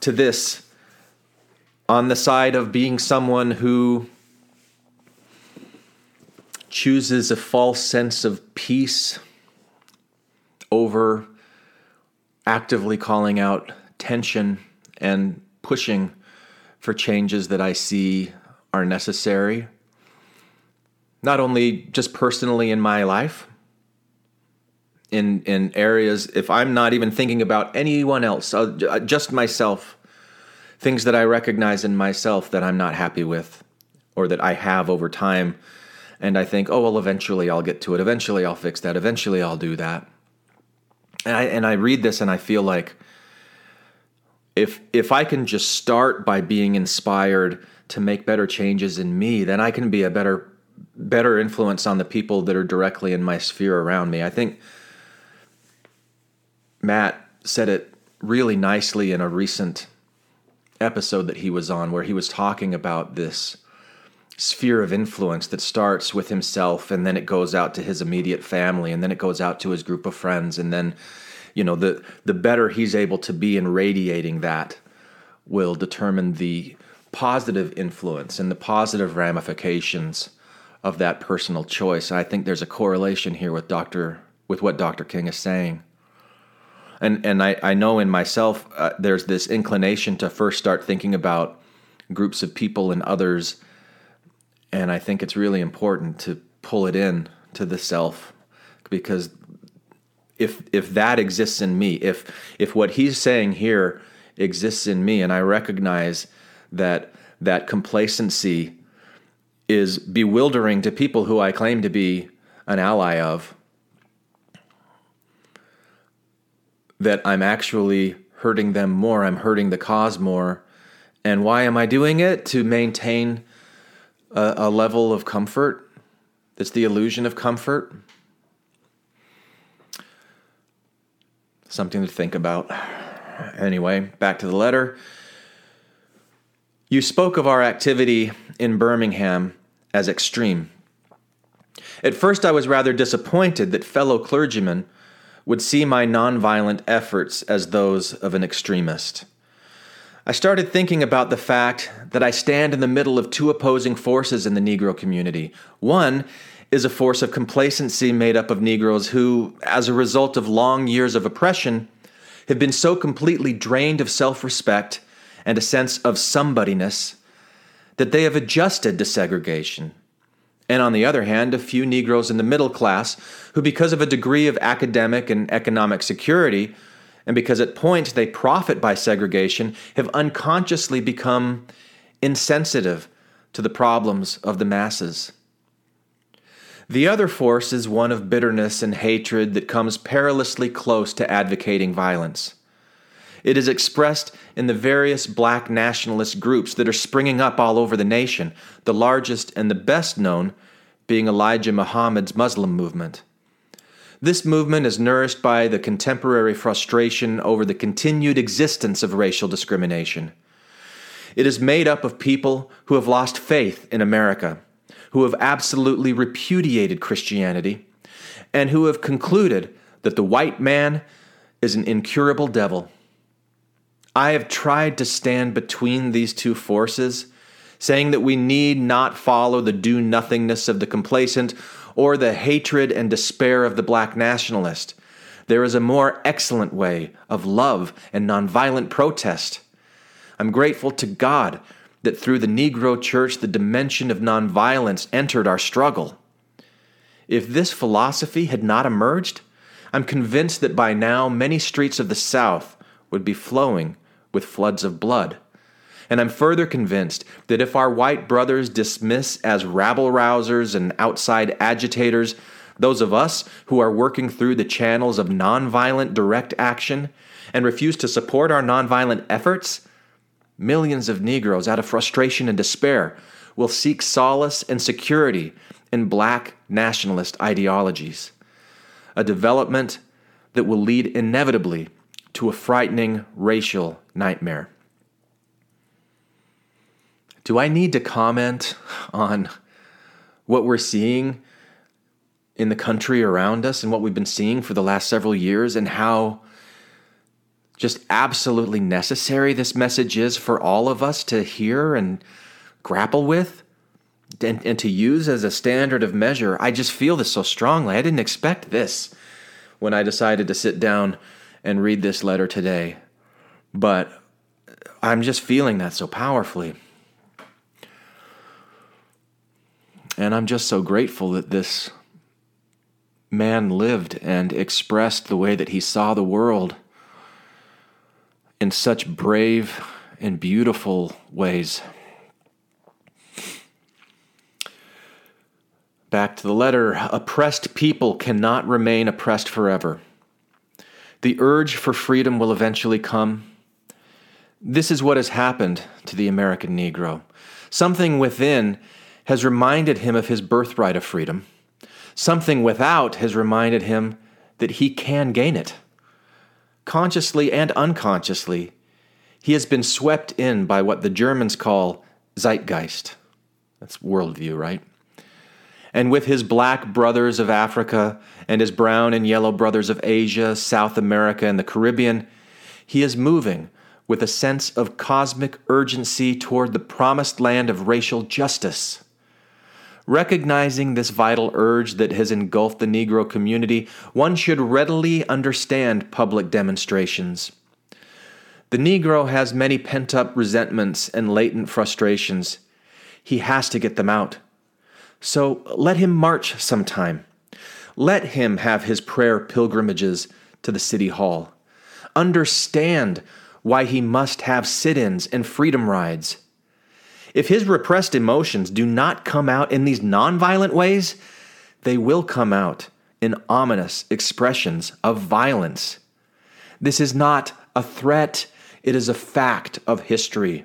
to this on the side of being someone who chooses a false sense of peace over actively calling out tension and pushing for changes that I see are necessary. Not only just personally in my life, in in areas if I'm not even thinking about anyone else, uh, just myself, things that I recognize in myself that I'm not happy with or that I have over time and I think, "Oh, well eventually I'll get to it. Eventually I'll fix that. Eventually I'll do that." And I and I read this and I feel like if if I can just start by being inspired to make better changes in me, then I can be a better better influence on the people that are directly in my sphere around me. I think Matt said it really nicely in a recent episode that he was on where he was talking about this sphere of influence that starts with himself and then it goes out to his immediate family and then it goes out to his group of friends and then you know the the better he's able to be in radiating that will determine the positive influence and the positive ramifications of that personal choice. I think there's a correlation here with Dr. with what Dr. King is saying. And and I, I know in myself uh, there's this inclination to first start thinking about groups of people and others, and I think it's really important to pull it in to the self because if if that exists in me, if if what he's saying here exists in me, and I recognize that that complacency is bewildering to people who I claim to be an ally of, that I'm actually hurting them more, I'm hurting the cause more. And why am I doing it? To maintain a, a level of comfort that's the illusion of comfort. Something to think about. Anyway, back to the letter. You spoke of our activity in Birmingham as extreme. At first, I was rather disappointed that fellow clergymen would see my nonviolent efforts as those of an extremist. I started thinking about the fact that I stand in the middle of two opposing forces in the Negro community. One is a force of complacency made up of Negroes who, as a result of long years of oppression, have been so completely drained of self respect and a sense of somebodyness that they have adjusted to segregation. And on the other hand, a few Negroes in the middle class who, because of a degree of academic and economic security, and because at points they profit by segregation, have unconsciously become insensitive to the problems of the masses. The other force is one of bitterness and hatred that comes perilously close to advocating violence. It is expressed in the various black nationalist groups that are springing up all over the nation, the largest and the best known being Elijah Muhammad's Muslim movement. This movement is nourished by the contemporary frustration over the continued existence of racial discrimination. It is made up of people who have lost faith in America, who have absolutely repudiated Christianity, and who have concluded that the white man is an incurable devil. I have tried to stand between these two forces, saying that we need not follow the do nothingness of the complacent or the hatred and despair of the black nationalist. There is a more excellent way of love and nonviolent protest. I'm grateful to God that through the Negro Church the dimension of nonviolence entered our struggle. If this philosophy had not emerged, I'm convinced that by now many streets of the South would be flowing with floods of blood. And I'm further convinced that if our white brothers dismiss as rabble rousers and outside agitators those of us who are working through the channels of nonviolent direct action and refuse to support our nonviolent efforts, millions of Negroes, out of frustration and despair, will seek solace and security in black nationalist ideologies. A development that will lead inevitably to a frightening racial nightmare. Do I need to comment on what we're seeing in the country around us and what we've been seeing for the last several years and how just absolutely necessary this message is for all of us to hear and grapple with and, and to use as a standard of measure? I just feel this so strongly. I didn't expect this when I decided to sit down and read this letter today, but I'm just feeling that so powerfully. And I'm just so grateful that this man lived and expressed the way that he saw the world in such brave and beautiful ways. Back to the letter oppressed people cannot remain oppressed forever. The urge for freedom will eventually come. This is what has happened to the American Negro. Something within has reminded him of his birthright of freedom. Something without has reminded him that he can gain it. Consciously and unconsciously, he has been swept in by what the Germans call zeitgeist. That's worldview, right? And with his black brothers of Africa and his brown and yellow brothers of Asia, South America, and the Caribbean, he is moving with a sense of cosmic urgency toward the promised land of racial justice. Recognizing this vital urge that has engulfed the Negro community, one should readily understand public demonstrations. The Negro has many pent up resentments and latent frustrations. He has to get them out. So let him march sometime. Let him have his prayer pilgrimages to the city hall. Understand why he must have sit ins and freedom rides. If his repressed emotions do not come out in these nonviolent ways, they will come out in ominous expressions of violence. This is not a threat, it is a fact of history.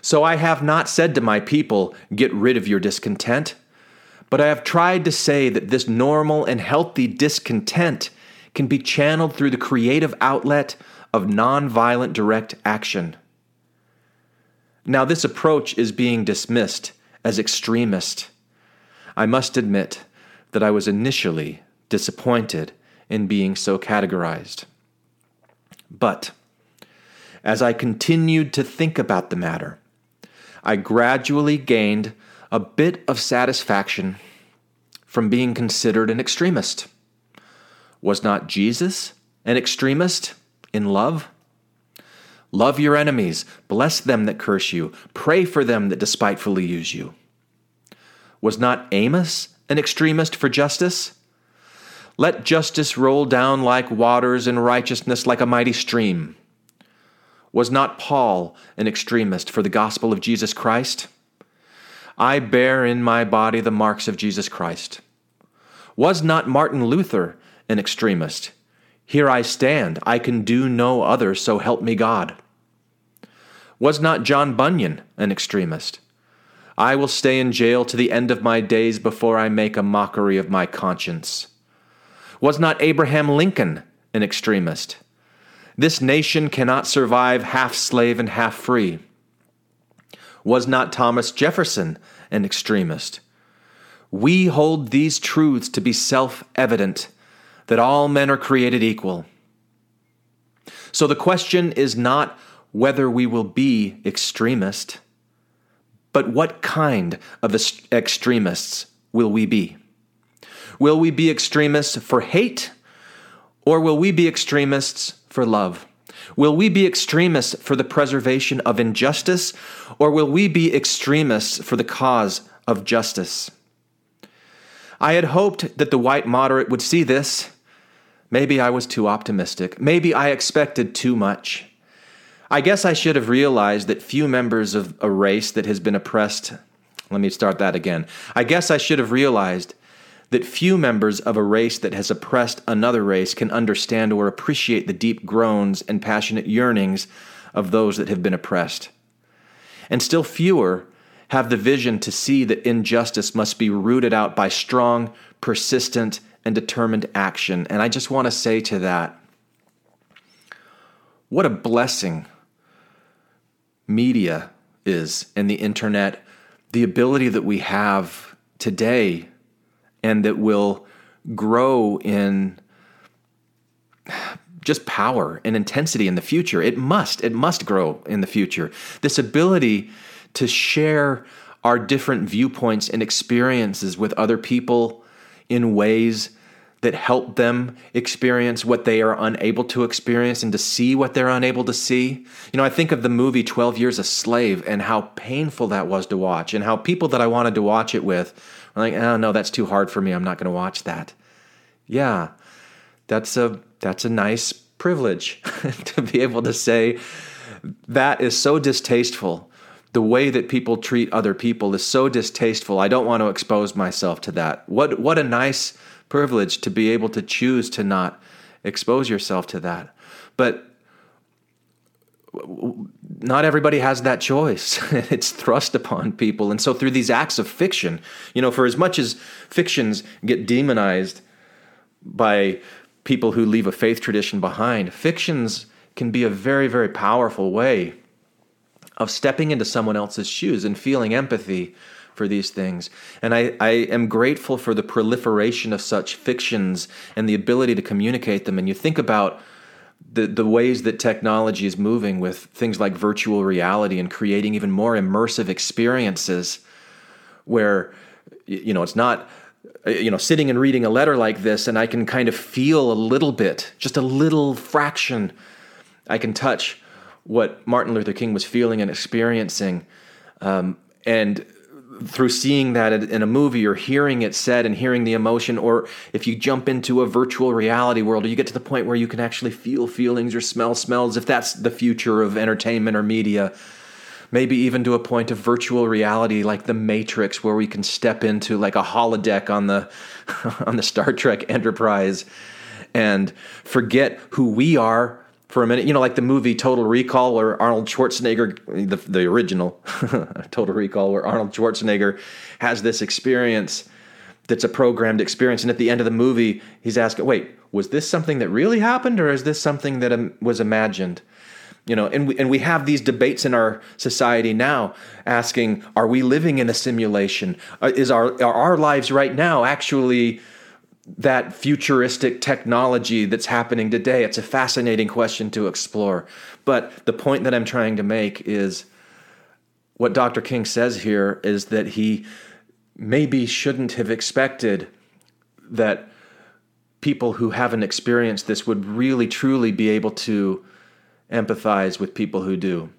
So I have not said to my people, Get rid of your discontent, but I have tried to say that this normal and healthy discontent can be channeled through the creative outlet of nonviolent direct action. Now, this approach is being dismissed as extremist. I must admit that I was initially disappointed in being so categorized. But as I continued to think about the matter, I gradually gained a bit of satisfaction from being considered an extremist. Was not Jesus an extremist in love? Love your enemies, bless them that curse you, pray for them that despitefully use you. Was not Amos an extremist for justice? Let justice roll down like waters and righteousness like a mighty stream. Was not Paul an extremist for the gospel of Jesus Christ? I bear in my body the marks of Jesus Christ. Was not Martin Luther an extremist? Here I stand, I can do no other, so help me God. Was not John Bunyan an extremist? I will stay in jail to the end of my days before I make a mockery of my conscience. Was not Abraham Lincoln an extremist? This nation cannot survive half slave and half free. Was not Thomas Jefferson an extremist? We hold these truths to be self evident that all men are created equal. So the question is not whether we will be extremist, but what kind of extremists will we be? Will we be extremists for hate, or will we be extremists for love? Will we be extremists for the preservation of injustice, or will we be extremists for the cause of justice? I had hoped that the white moderate would see this. Maybe I was too optimistic. Maybe I expected too much. I guess I should have realized that few members of a race that has been oppressed. Let me start that again. I guess I should have realized that few members of a race that has oppressed another race can understand or appreciate the deep groans and passionate yearnings of those that have been oppressed. And still fewer have the vision to see that injustice must be rooted out by strong, persistent, and determined action. And I just want to say to that, what a blessing media is and the internet, the ability that we have today and that will grow in just power and intensity in the future. It must, it must grow in the future. This ability to share our different viewpoints and experiences with other people in ways that help them experience what they are unable to experience and to see what they're unable to see. You know, I think of the movie 12 Years a Slave and how painful that was to watch, and how people that I wanted to watch it with were like, oh, no, that's too hard for me. I'm not going to watch that. Yeah, that's a, that's a nice privilege to be able to say that is so distasteful. The way that people treat other people is so distasteful. I don't want to expose myself to that. What, what a nice privilege to be able to choose to not expose yourself to that. But not everybody has that choice. it's thrust upon people. And so, through these acts of fiction, you know, for as much as fictions get demonized by people who leave a faith tradition behind, fictions can be a very, very powerful way of stepping into someone else's shoes and feeling empathy for these things. And I, I am grateful for the proliferation of such fictions and the ability to communicate them. And you think about the, the ways that technology is moving with things like virtual reality and creating even more immersive experiences where, you know, it's not you know sitting and reading a letter like this and i can kind of feel a little bit just a little fraction i can touch what martin luther king was feeling and experiencing um, and through seeing that in a movie or hearing it said and hearing the emotion, or if you jump into a virtual reality world, or you get to the point where you can actually feel feelings or smell smells, if that's the future of entertainment or media, maybe even to a point of virtual reality like the Matrix, where we can step into like a holodeck on the on the Star Trek Enterprise and forget who we are for a minute. You know, like the movie Total Recall, where Arnold Schwarzenegger, the, the original Total Recall, where Arnold Schwarzenegger has this experience that's a programmed experience. And at the end of the movie, he's asking, wait, was this something that really happened or is this something that um, was imagined? You know, and we, and we have these debates in our society now asking, are we living in a simulation? Uh, is our, are our lives right now actually that futuristic technology that's happening today? It's a fascinating question to explore. But the point that I'm trying to make is what Dr. King says here is that he maybe shouldn't have expected that people who haven't experienced this would really truly be able to empathize with people who do.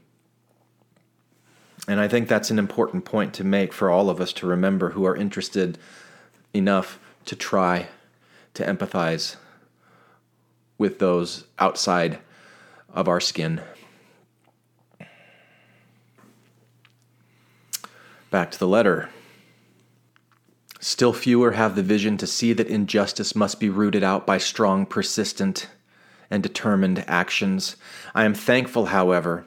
And I think that's an important point to make for all of us to remember who are interested enough to try to empathize with those outside of our skin. Back to the letter. Still fewer have the vision to see that injustice must be rooted out by strong, persistent, and determined actions. I am thankful, however,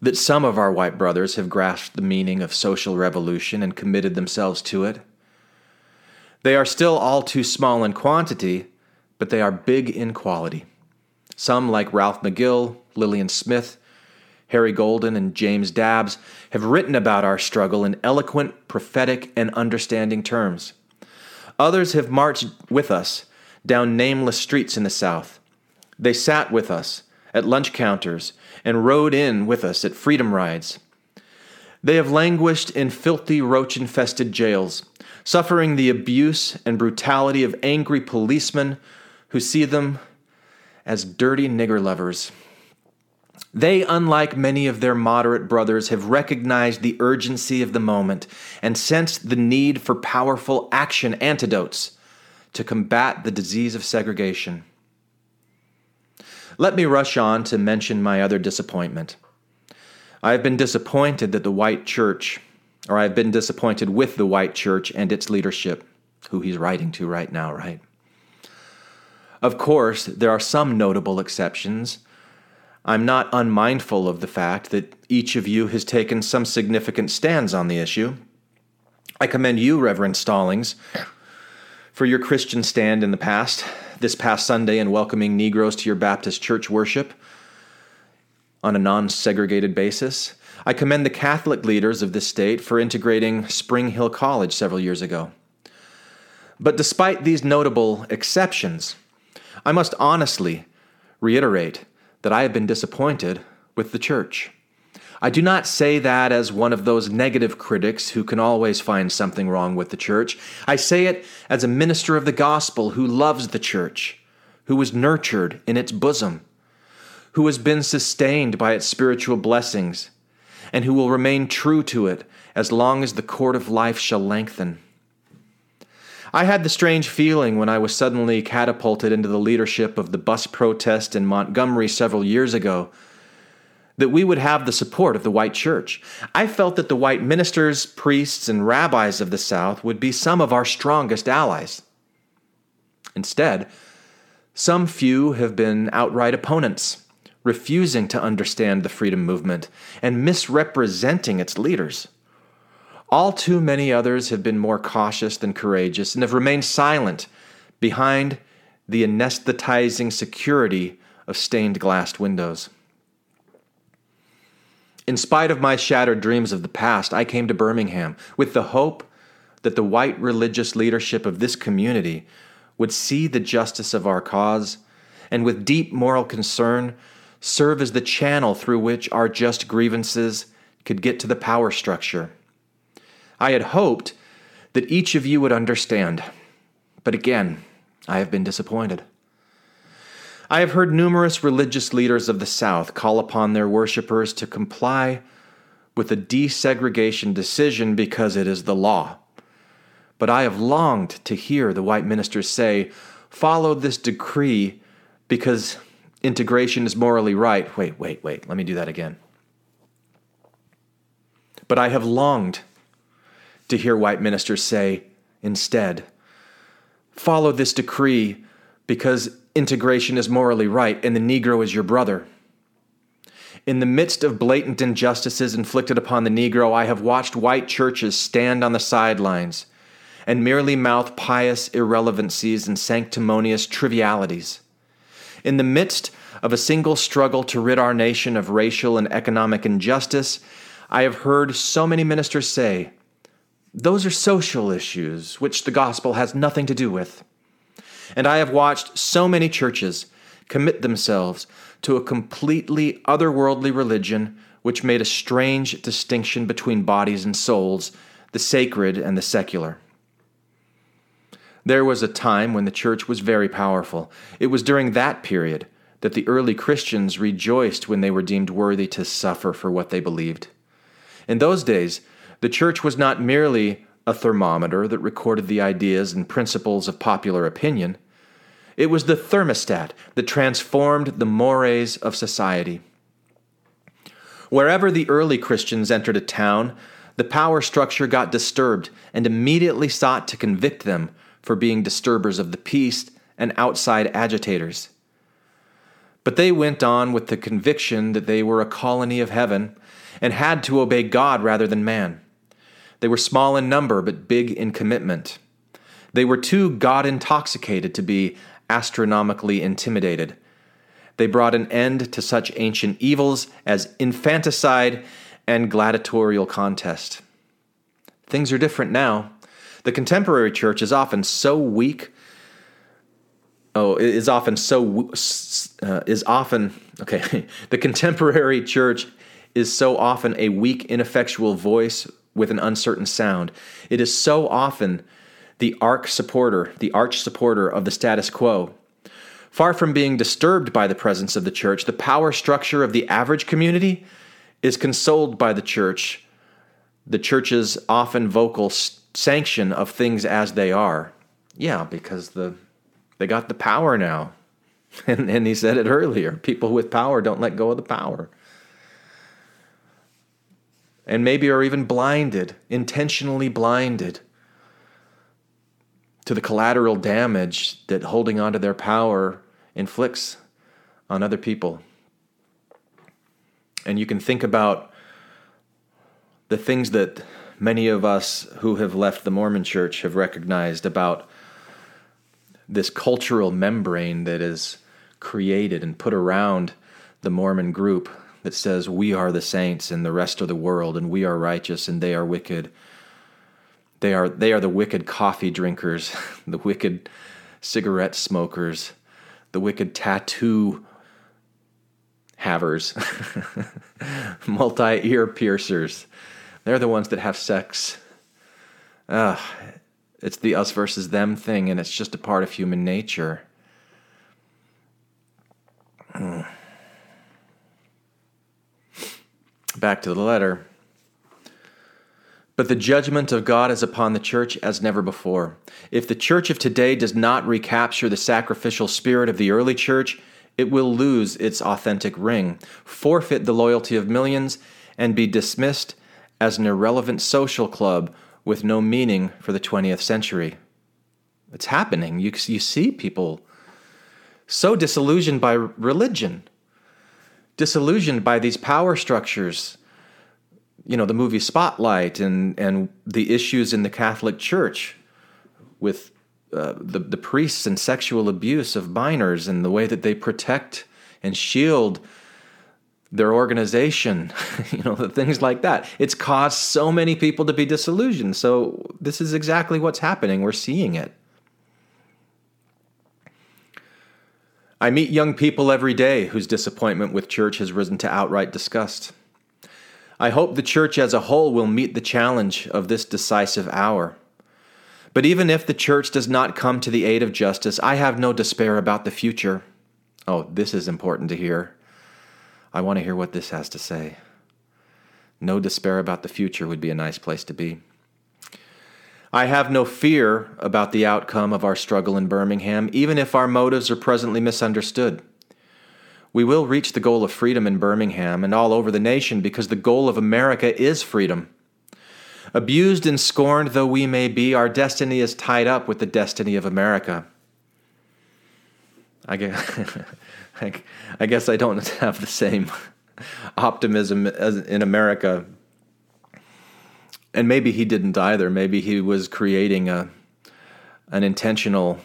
that some of our white brothers have grasped the meaning of social revolution and committed themselves to it. They are still all too small in quantity, but they are big in quality. Some, like Ralph McGill, Lillian Smith, Harry Golden, and James Dabbs, have written about our struggle in eloquent, prophetic, and understanding terms. Others have marched with us down nameless streets in the South. They sat with us at lunch counters and rode in with us at freedom rides. They have languished in filthy, roach infested jails, suffering the abuse and brutality of angry policemen who see them as dirty nigger lovers. They, unlike many of their moderate brothers, have recognized the urgency of the moment and sensed the need for powerful action antidotes to combat the disease of segregation. Let me rush on to mention my other disappointment. I have been disappointed that the white church or I've been disappointed with the white church and its leadership. who he's writing to right now, right? Of course, there are some notable exceptions. I'm not unmindful of the fact that each of you has taken some significant stands on the issue. I commend you, Reverend Stallings, for your Christian stand in the past, this past Sunday, in welcoming Negroes to your Baptist church worship on a non segregated basis. I commend the Catholic leaders of this state for integrating Spring Hill College several years ago. But despite these notable exceptions, I must honestly reiterate that I have been disappointed with the church. I do not say that as one of those negative critics who can always find something wrong with the church. I say it as a minister of the gospel who loves the church, who was nurtured in its bosom, who has been sustained by its spiritual blessings, and who will remain true to it as long as the cord of life shall lengthen. I had the strange feeling when I was suddenly catapulted into the leadership of the bus protest in Montgomery several years ago that we would have the support of the white church. I felt that the white ministers, priests, and rabbis of the South would be some of our strongest allies. Instead, some few have been outright opponents, refusing to understand the freedom movement and misrepresenting its leaders. All too many others have been more cautious than courageous and have remained silent behind the anesthetizing security of stained glass windows. In spite of my shattered dreams of the past, I came to Birmingham with the hope that the white religious leadership of this community would see the justice of our cause and, with deep moral concern, serve as the channel through which our just grievances could get to the power structure. I had hoped that each of you would understand, but again, I have been disappointed. I have heard numerous religious leaders of the South call upon their worshippers to comply with a desegregation decision because it is the law. But I have longed to hear the white ministers say, follow this decree because integration is morally right. Wait, wait, wait, let me do that again. But I have longed to hear white ministers say, instead, follow this decree because integration is morally right and the Negro is your brother. In the midst of blatant injustices inflicted upon the Negro, I have watched white churches stand on the sidelines and merely mouth pious irrelevancies and sanctimonious trivialities. In the midst of a single struggle to rid our nation of racial and economic injustice, I have heard so many ministers say, those are social issues which the gospel has nothing to do with. And I have watched so many churches commit themselves to a completely otherworldly religion which made a strange distinction between bodies and souls, the sacred and the secular. There was a time when the church was very powerful. It was during that period that the early Christians rejoiced when they were deemed worthy to suffer for what they believed. In those days, the church was not merely a thermometer that recorded the ideas and principles of popular opinion. It was the thermostat that transformed the mores of society. Wherever the early Christians entered a town, the power structure got disturbed and immediately sought to convict them for being disturbers of the peace and outside agitators. But they went on with the conviction that they were a colony of heaven and had to obey God rather than man. They were small in number, but big in commitment. They were too God intoxicated to be astronomically intimidated. They brought an end to such ancient evils as infanticide and gladiatorial contest. Things are different now. The contemporary church is often so weak. Oh, is often so uh, is often okay. the contemporary church is so often a weak, ineffectual voice with an uncertain sound. It is so often the arch supporter, the arch supporter of the status quo. Far from being disturbed by the presence of the church, the power structure of the average community is consoled by the church, the church's often vocal sanction of things as they are. Yeah, because the they got the power now. And, and he said it earlier people with power don't let go of the power and maybe are even blinded, intentionally blinded to the collateral damage that holding on to their power inflicts on other people. And you can think about the things that many of us who have left the Mormon church have recognized about this cultural membrane that is created and put around the Mormon group that says we are the saints and the rest of the world and we are righteous and they are wicked. They are they are the wicked coffee drinkers, the wicked cigarette smokers, the wicked tattoo havers, multi ear piercers. They're the ones that have sex. Ugh, it's the us versus them thing, and it's just a part of human nature. Mm. Back to the letter. But the judgment of God is upon the church as never before. If the church of today does not recapture the sacrificial spirit of the early church, it will lose its authentic ring, forfeit the loyalty of millions, and be dismissed as an irrelevant social club with no meaning for the 20th century. It's happening. You, you see people so disillusioned by religion, disillusioned by these power structures. You know, the movie Spotlight and, and the issues in the Catholic Church with uh, the, the priests and sexual abuse of minors and the way that they protect and shield their organization, you know, things like that. It's caused so many people to be disillusioned. So this is exactly what's happening. We're seeing it. I meet young people every day whose disappointment with church has risen to outright disgust. I hope the church as a whole will meet the challenge of this decisive hour. But even if the church does not come to the aid of justice, I have no despair about the future. Oh, this is important to hear. I want to hear what this has to say. No despair about the future would be a nice place to be. I have no fear about the outcome of our struggle in Birmingham, even if our motives are presently misunderstood. We will reach the goal of freedom in Birmingham and all over the nation because the goal of America is freedom. Abused and scorned though we may be, our destiny is tied up with the destiny of America. I guess, I guess I don't have the same optimism as in America and maybe he didn't either. Maybe he was creating a an intentional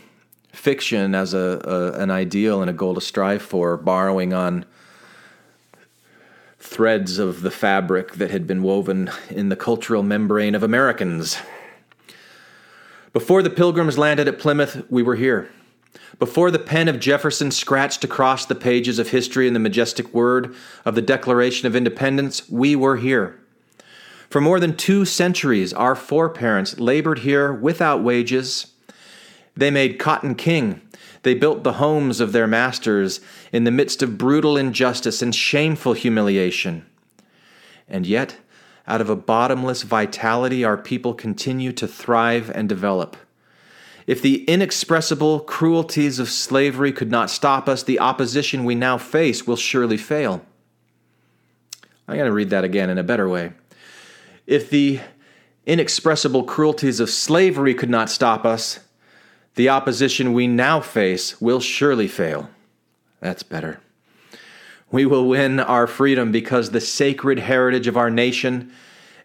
fiction as a, a, an ideal and a goal to strive for, borrowing on threads of the fabric that had been woven in the cultural membrane of Americans. Before the Pilgrims landed at Plymouth, we were here. Before the pen of Jefferson scratched across the pages of history in the majestic word of the Declaration of Independence, we were here. For more than two centuries, our foreparents labored here without wages. They made cotton king. They built the homes of their masters in the midst of brutal injustice and shameful humiliation. And yet, out of a bottomless vitality, our people continue to thrive and develop. If the inexpressible cruelties of slavery could not stop us, the opposition we now face will surely fail. I'm going to read that again in a better way. If the inexpressible cruelties of slavery could not stop us, the opposition we now face will surely fail. That's better. We will win our freedom because the sacred heritage of our nation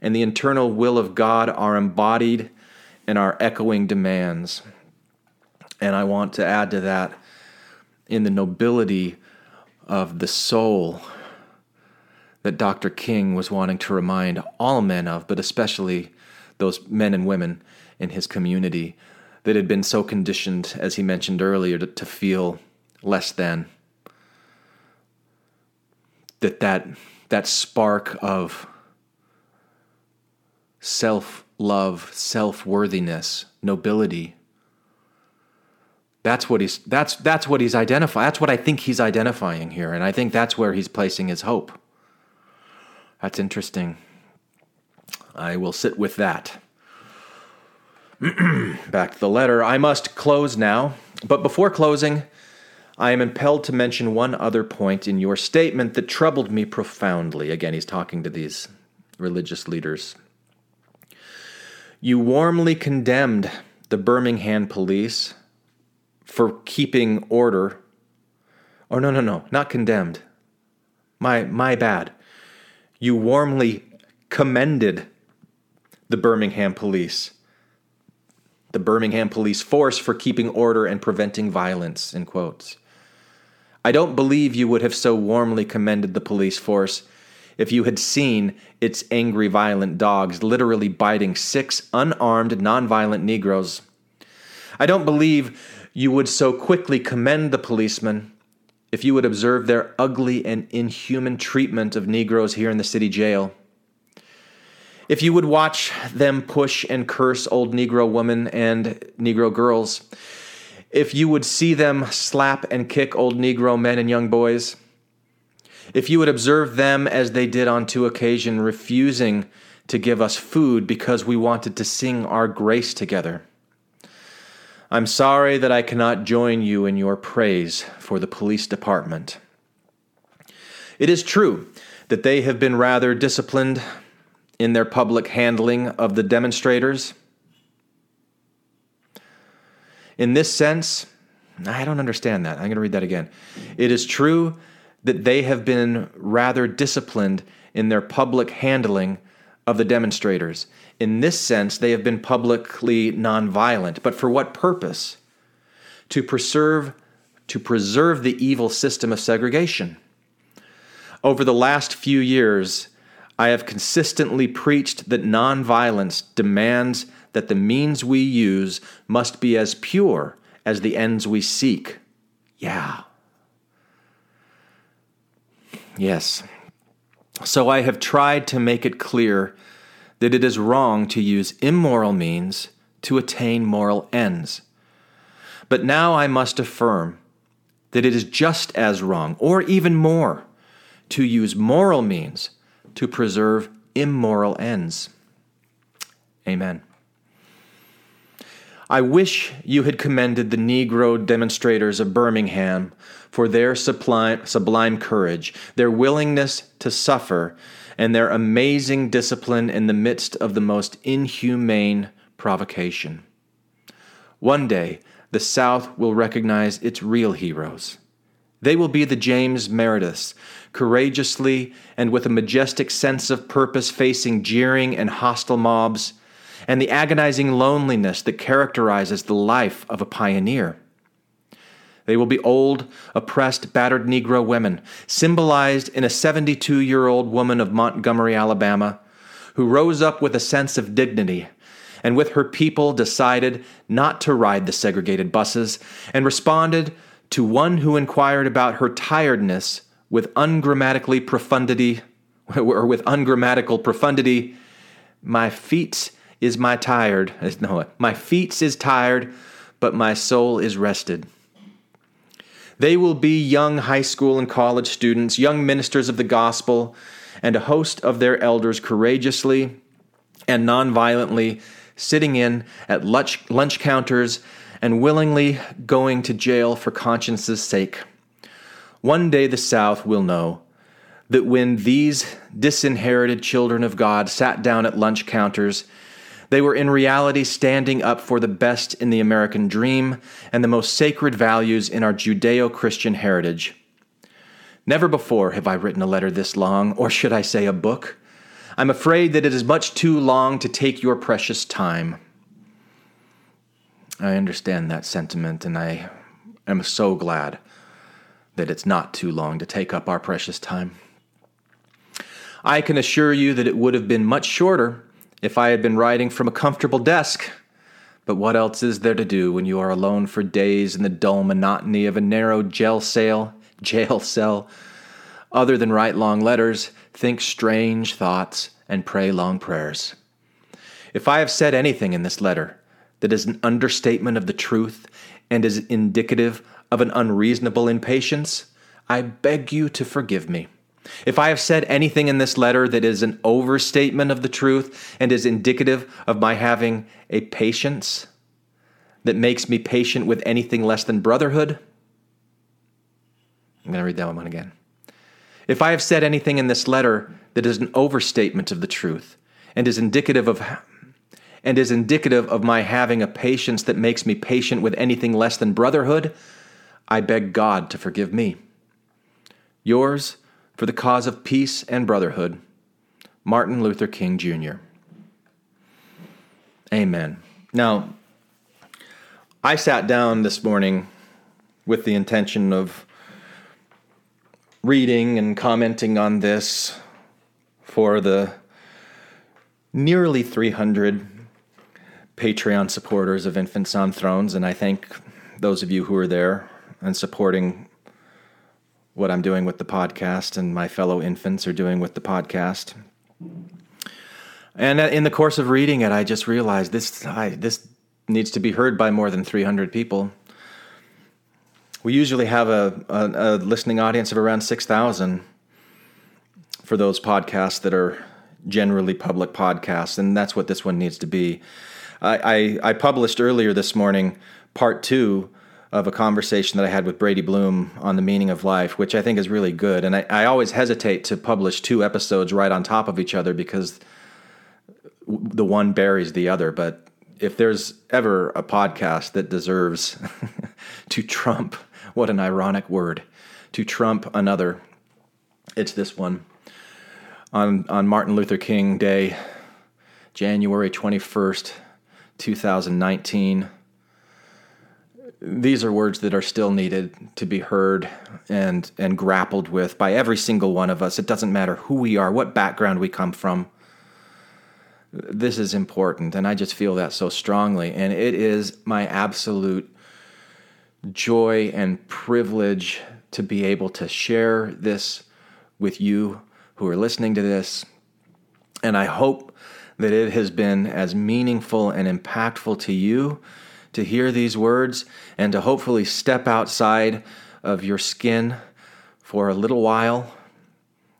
and the eternal will of God are embodied in our echoing demands. And I want to add to that in the nobility of the soul that Dr. King was wanting to remind all men of, but especially those men and women in his community that had been so conditioned, as he mentioned earlier, to, to feel less than. That, that that spark of self love, self worthiness, nobility. That's what he's that's that's what he's identifying. That's what I think he's identifying here, and I think that's where he's placing his hope. That's interesting. I will sit with that. Back to the letter. I must close now, but before closing, I am impelled to mention one other point in your statement that troubled me profoundly. Again, he's talking to these religious leaders. You warmly condemned the Birmingham police for keeping order. Oh, no, no, no, not condemned. My my bad. You warmly commended the Birmingham police. The Birmingham police force for keeping order and preventing violence, in quotes. I don't believe you would have so warmly commended the police force if you had seen its angry, violent dogs literally biting six unarmed, nonviolent Negroes. I don't believe you would so quickly commend the policemen if you would observe their ugly and inhuman treatment of Negroes here in the city jail. If you would watch them push and curse old Negro women and Negro girls, if you would see them slap and kick old Negro men and young boys, if you would observe them as they did on two occasions, refusing to give us food because we wanted to sing our grace together. I'm sorry that I cannot join you in your praise for the police department. It is true that they have been rather disciplined in their public handling of the demonstrators. In this sense, I don't understand that. I'm going to read that again. It is true that they have been rather disciplined in their public handling of the demonstrators. In this sense, they have been publicly nonviolent. But for what purpose? To preserve to preserve the evil system of segregation. Over the last few years, I have consistently preached that nonviolence demands that the means we use must be as pure as the ends we seek. Yeah. Yes. So I have tried to make it clear that it is wrong to use immoral means to attain moral ends. But now I must affirm that it is just as wrong, or even more, to use moral means to preserve immoral ends. Amen. I wish you had commended the Negro demonstrators of Birmingham for their sublime, courage, their willingness to suffer, and their amazing discipline in the midst of the most inhumane provocation. One day, the South will recognize its real heroes. They will be the James Merediths, courageously and with a majestic sense of purpose facing jeering and hostile mobs, and the agonizing loneliness that characterizes the life of a pioneer. They will be old, oppressed, battered Negro women, symbolized in a 72 year old woman of Montgomery, Alabama, who rose up with a sense of dignity and with her people decided not to ride the segregated buses and responded to one who inquired about her tiredness with ungrammatically profundity or with ungrammatical profundity my feet is my tired no my feet is tired but my soul is rested they will be young high school and college students young ministers of the gospel and a host of their elders courageously and nonviolently sitting in at lunch, lunch counters and willingly going to jail for conscience's sake. One day the South will know that when these disinherited children of God sat down at lunch counters, they were in reality standing up for the best in the American dream and the most sacred values in our Judeo Christian heritage. Never before have I written a letter this long, or should I say a book. I'm afraid that it is much too long to take your precious time. I understand that sentiment, and I am so glad that it's not too long to take up our precious time. I can assure you that it would have been much shorter if I had been writing from a comfortable desk. But what else is there to do when you are alone for days in the dull monotony of a narrow jail cell, jail cell, other than write long letters, think strange thoughts, and pray long prayers? If I have said anything in this letter that is an understatement of the truth and is indicative of an unreasonable impatience, I beg you to forgive me. If I have said anything in this letter that is an overstatement of the truth and is indicative of my having a patience that makes me patient with anything less than brotherhood, I'm going to read that one again. If I have said anything in this letter that is an overstatement of the truth and is indicative of and is indicative of my having a patience that makes me patient with anything less than brotherhood, I beg God to forgive me. Yours, for the cause of peace and brotherhood, Martin Luther King Jr. Amen. Now, I sat down this morning with the intention of reading and commenting on this for the nearly 300 Patreon supporters of Infants on Thrones, and I thank those of you who are there and supporting what I'm doing with the podcast and my fellow infants are doing with the podcast. And in the course of reading it, I just realized this I, this needs to be heard by more than 300 people. We usually have a, a, a listening audience of around 6,000 for those podcasts that are generally public podcasts, and that's what this one needs to be. I, I, I published earlier this morning part two of a conversation that I had with Brady Bloom on the meaning of life, which I think is really good. And I, I always hesitate to publish two episodes right on top of each other because the one buries the other. But if there's ever a podcast that deserves to trump, what an ironic word, to trump another, it's this one. On, on Martin Luther King Day, January 21st, 2019. These are words that are still needed to be heard and, and grappled with by every single one of us. It doesn't matter who we are, what background we come from. This is important and i just feel that so strongly. And it is my absolute joy and privilege to be able to share this with you who are listening to this. And i hope that it has been as meaningful and impactful to you to hear these words and to hopefully step outside of your skin for a little while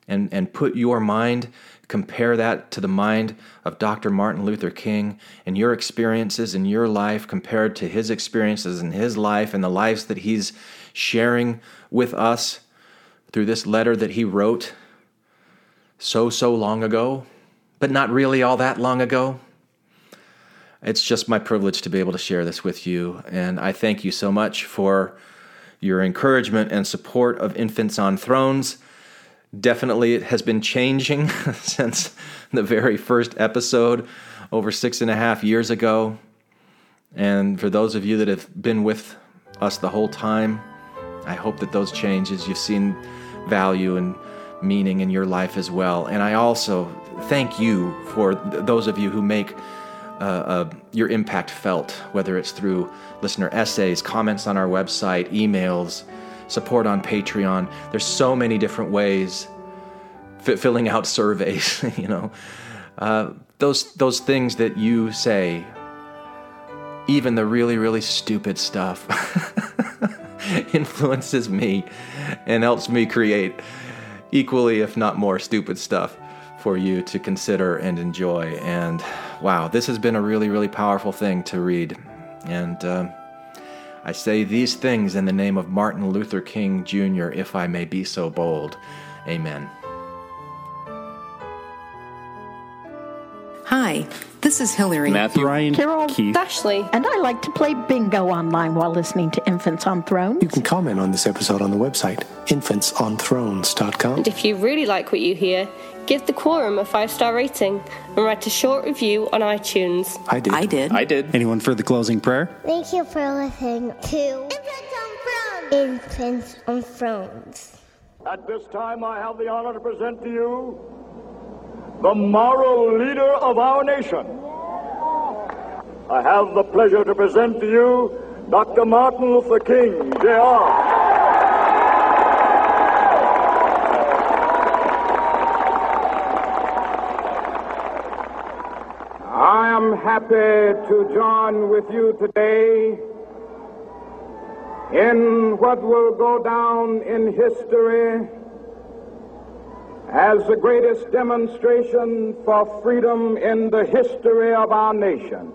and, and put your mind compare that to the mind of Dr. Martin Luther King and your experiences in your life compared to his experiences in his life and the lives that he's sharing with us through this letter that he wrote so, so long ago, but not really all that long ago. It's just my privilege to be able to share this with you. And I thank you so much for your encouragement and support of Infants on Thrones. Definitely, it has been changing since the very first episode over six and a half years ago. And for those of you that have been with us the whole time, I hope that those changes, you've seen value and meaning in your life as well. And I also thank you for th- those of you who make uh, uh, your impact felt, whether it's through listener essays, comments on our website, emails, support on Patreon. There's so many different ways. F- filling out surveys, you know, uh, those those things that you say, even the really really stupid stuff, influences me and helps me create equally, if not more, stupid stuff for you to consider and enjoy. And wow, this has been a really really powerful thing to read, and. Uh, I say these things in the name of Martin Luther King Jr., if I may be so bold. Amen. Hi, this is Hillary. Matthew, Ryan, Carol, Keith. Ashley, and I like to play bingo online while listening to Infants on Thrones. You can comment on this episode on the website, infantsonthrones.com. And if you really like what you hear, give the quorum a five star rating and write a short review on iTunes. I did. I did. I did. Anyone for the closing prayer? Thank you for listening to Infants on Thrones. At this time, I have the honor to present to you the moral leader of our nation. I have the pleasure to present to you Dr. Martin Luther King, Jr. I am happy to join with you today in what will go down in history as the greatest demonstration for freedom in the history of our nation.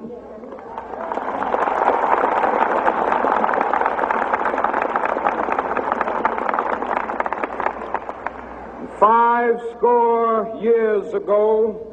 Five score years ago,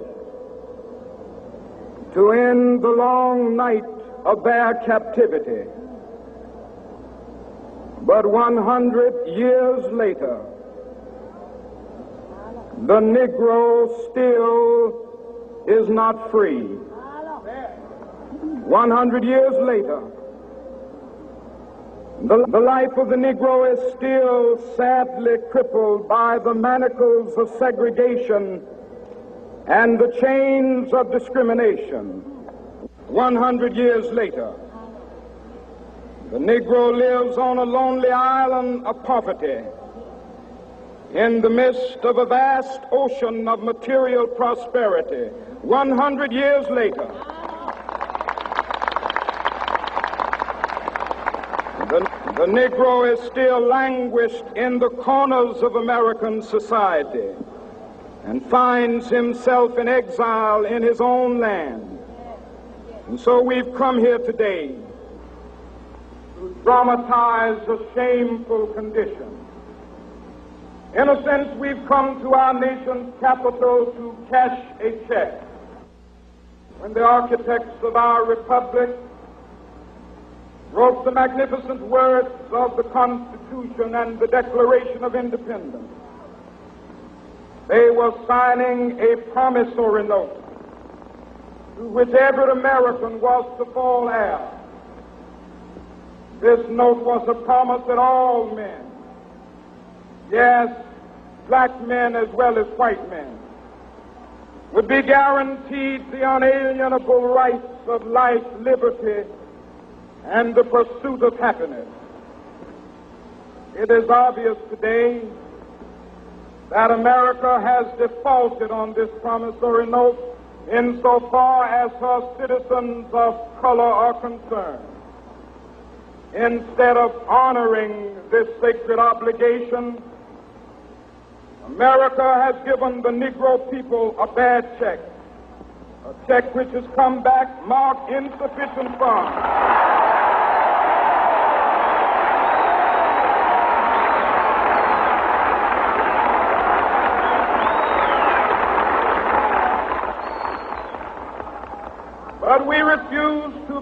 to end the long night of their captivity. But 100 years later, the Negro still is not free. 100 years later, the, the, life of the Negro is still sadly crippled by the manacles of segregation and the chains of discrimination. 100 years later, the Negro lives on a lonely island of poverty in the midst of a vast ocean of material prosperity. 100 years later, the, the Negro is still languished in the corners of American society and finds himself in exile in his own land. And so we've come here today to dramatize a shameful condition. In a sense, we've come to our nation's capital to cash a check. When the architects of our republic wrote the magnificent words of the Constitution and the Declaration of Independence, they were signing a promissory note to which every American was to fall heir. This note was a promise that all men, yes, black men as well as white men, would be guaranteed the unalienable rights of life, liberty, and the pursuit of happiness. It is obvious today that America has defaulted on this promissory note insofar as her citizens of color are concerned. Instead of honoring this sacred obligation, America has given the Negro people a bad check, a check which has come back marked insufficient funds. But we refuse to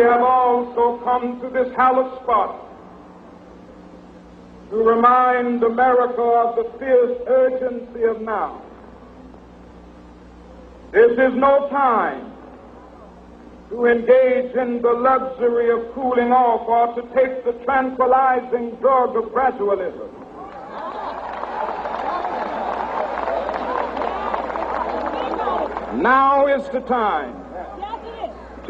We have also come to this hallowed spot to remind America of the fierce urgency of now. This is no time to engage in the luxury of cooling off or to take the tranquilizing drug of gradualism. Now is the time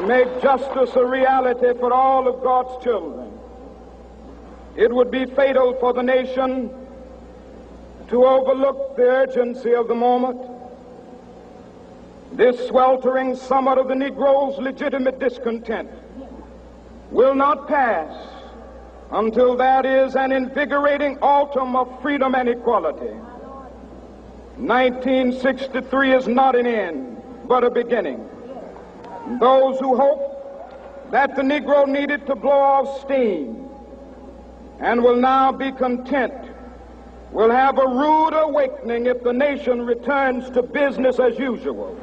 to make justice a reality for all of God's children. It would be fatal for the nation to overlook the urgency of the moment. This sweltering summit of the Negro's legitimate discontent will not pass until that is an invigorating autumn of freedom and equality. 1963 is not an end, but a beginning. Those who hope that the Negro needed to blow off steam and will now be content will have a rude awakening if the nation returns to business as usual.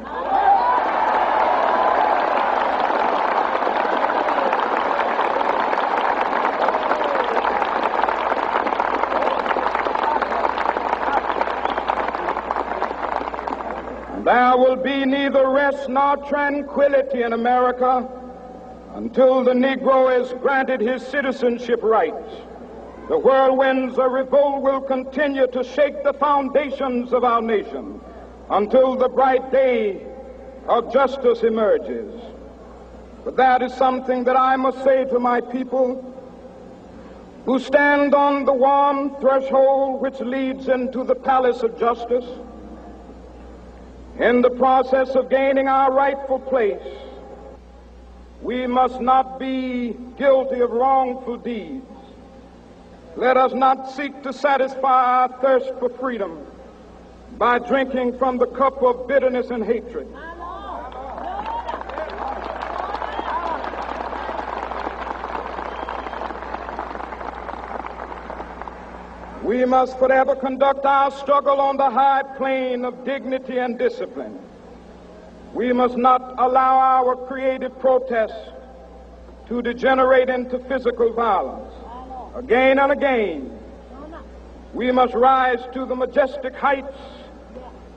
There will be neither rest nor tranquility in America until the Negro is granted his citizenship rights. The whirlwinds of revolt will continue to shake the foundations of our nation until the bright day of justice emerges. But that is something that I must say to my people who stand on the warm threshold which leads into the palace of justice. In the process of gaining our rightful place, we must not be guilty of wrongful deeds. Let us not seek to satisfy our thirst for freedom by drinking from the cup of bitterness and hatred. We must forever conduct our struggle on the high plane of dignity and discipline. We must not allow our creative protests to degenerate into physical violence. Again and again, we must rise to the majestic heights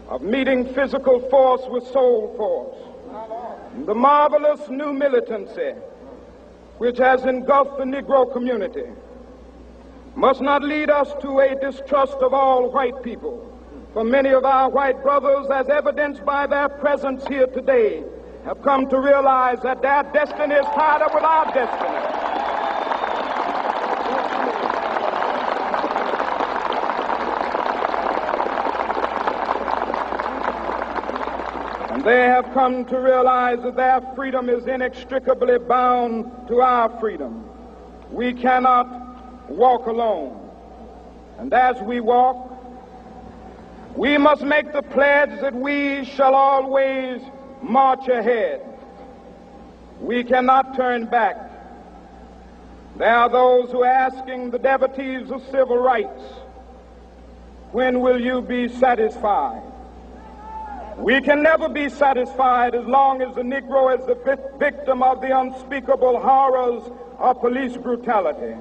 of meeting physical force with soul force. The marvelous new militancy which has engulfed the Negro community must not lead us to a distrust of all white people. For many of our white brothers, as evidenced by their presence here today, have come to realize that their destiny is tied up with our destiny. And they have come to realize that their freedom is inextricably bound to our freedom. We cannot walk alone. And as we walk, we must make the pledge that we shall always march ahead. We cannot turn back. There are those who are asking the devotees of civil rights, when will you be satisfied? We can never be satisfied as long as the Negro is the victim of the unspeakable horrors of police brutality.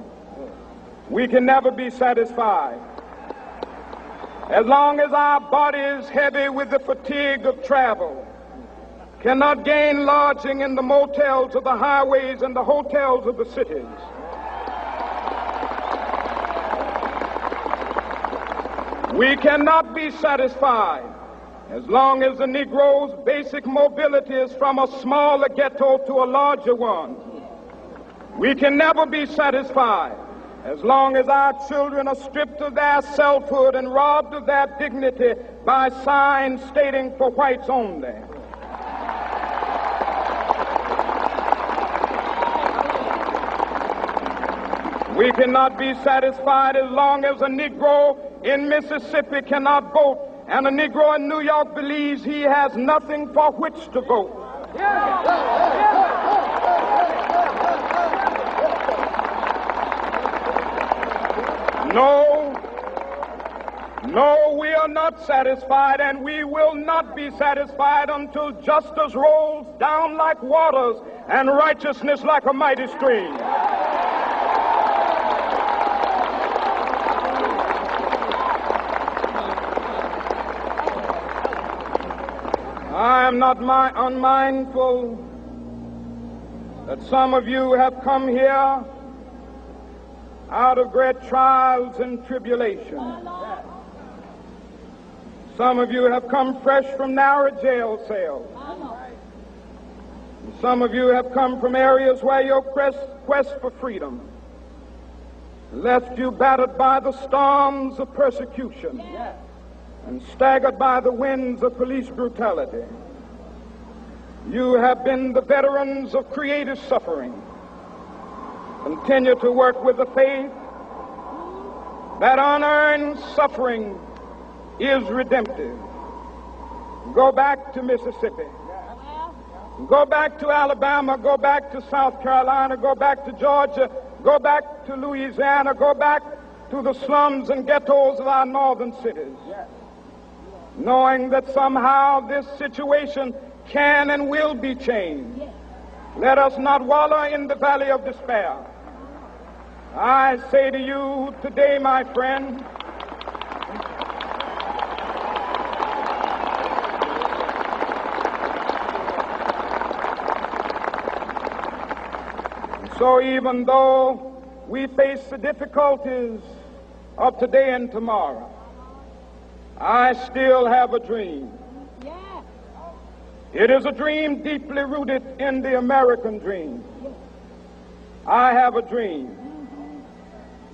We can never be satisfied. As long as our body is heavy with the fatigue of travel, cannot gain lodging in the motels of the highways and the hotels of the cities. We cannot be satisfied as long as the Negro's basic mobility is from a smaller ghetto to a larger one. We can never be satisfied as long as our children are stripped of their selfhood and robbed of their dignity by signs stating for whites only. We cannot be satisfied as long as a Negro in Mississippi cannot vote and a Negro in New York believes he has nothing for which to vote. No, no, we are not satisfied, and we will not be satisfied until justice rolls down like waters and righteousness like a mighty stream. I am not mi- unmindful that some of you have come here out of great trials and tribulation. Some of you have come fresh from narrow jail cells. Some of you have come from areas where your quest, quest for freedom left you battered by the storms of persecution and staggered by the winds of police brutality. You have been the veterans of creative suffering. Continue to work with the faith that unearned suffering is redemptive. Go back to Mississippi. Go back to Alabama. Go back to South Carolina. Go back to Georgia. Go back to Louisiana. Go back to the slums and ghettos of our northern cities. Knowing that somehow this situation can and will be changed. Let us not wallow in the valley of despair. I say to you today, my friend, so even though we face the difficulties of today and tomorrow, I still have a dream. It is a dream deeply rooted in the American dream. I have a dream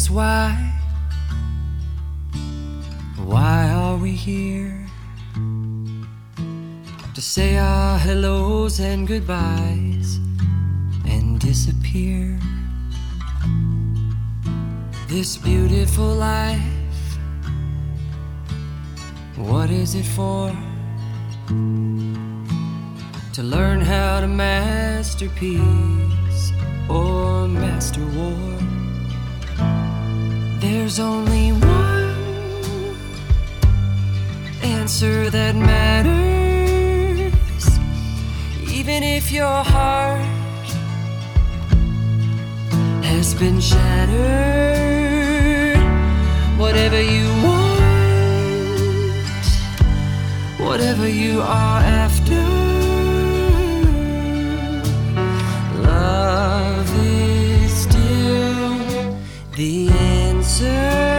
Is why? Why are we here? To say our hellos and goodbyes and disappear. This beautiful life, what is it for? To learn how to master peace or master war. There's only one answer that matters, even if your heart has been shattered. Whatever you want, whatever you are after, love is still the answer. Love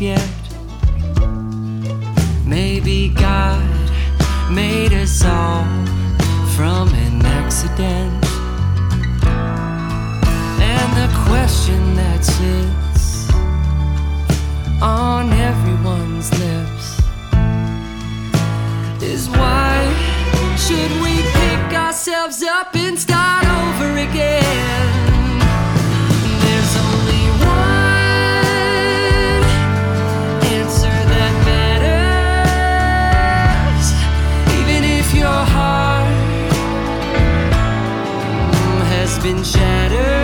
perfect been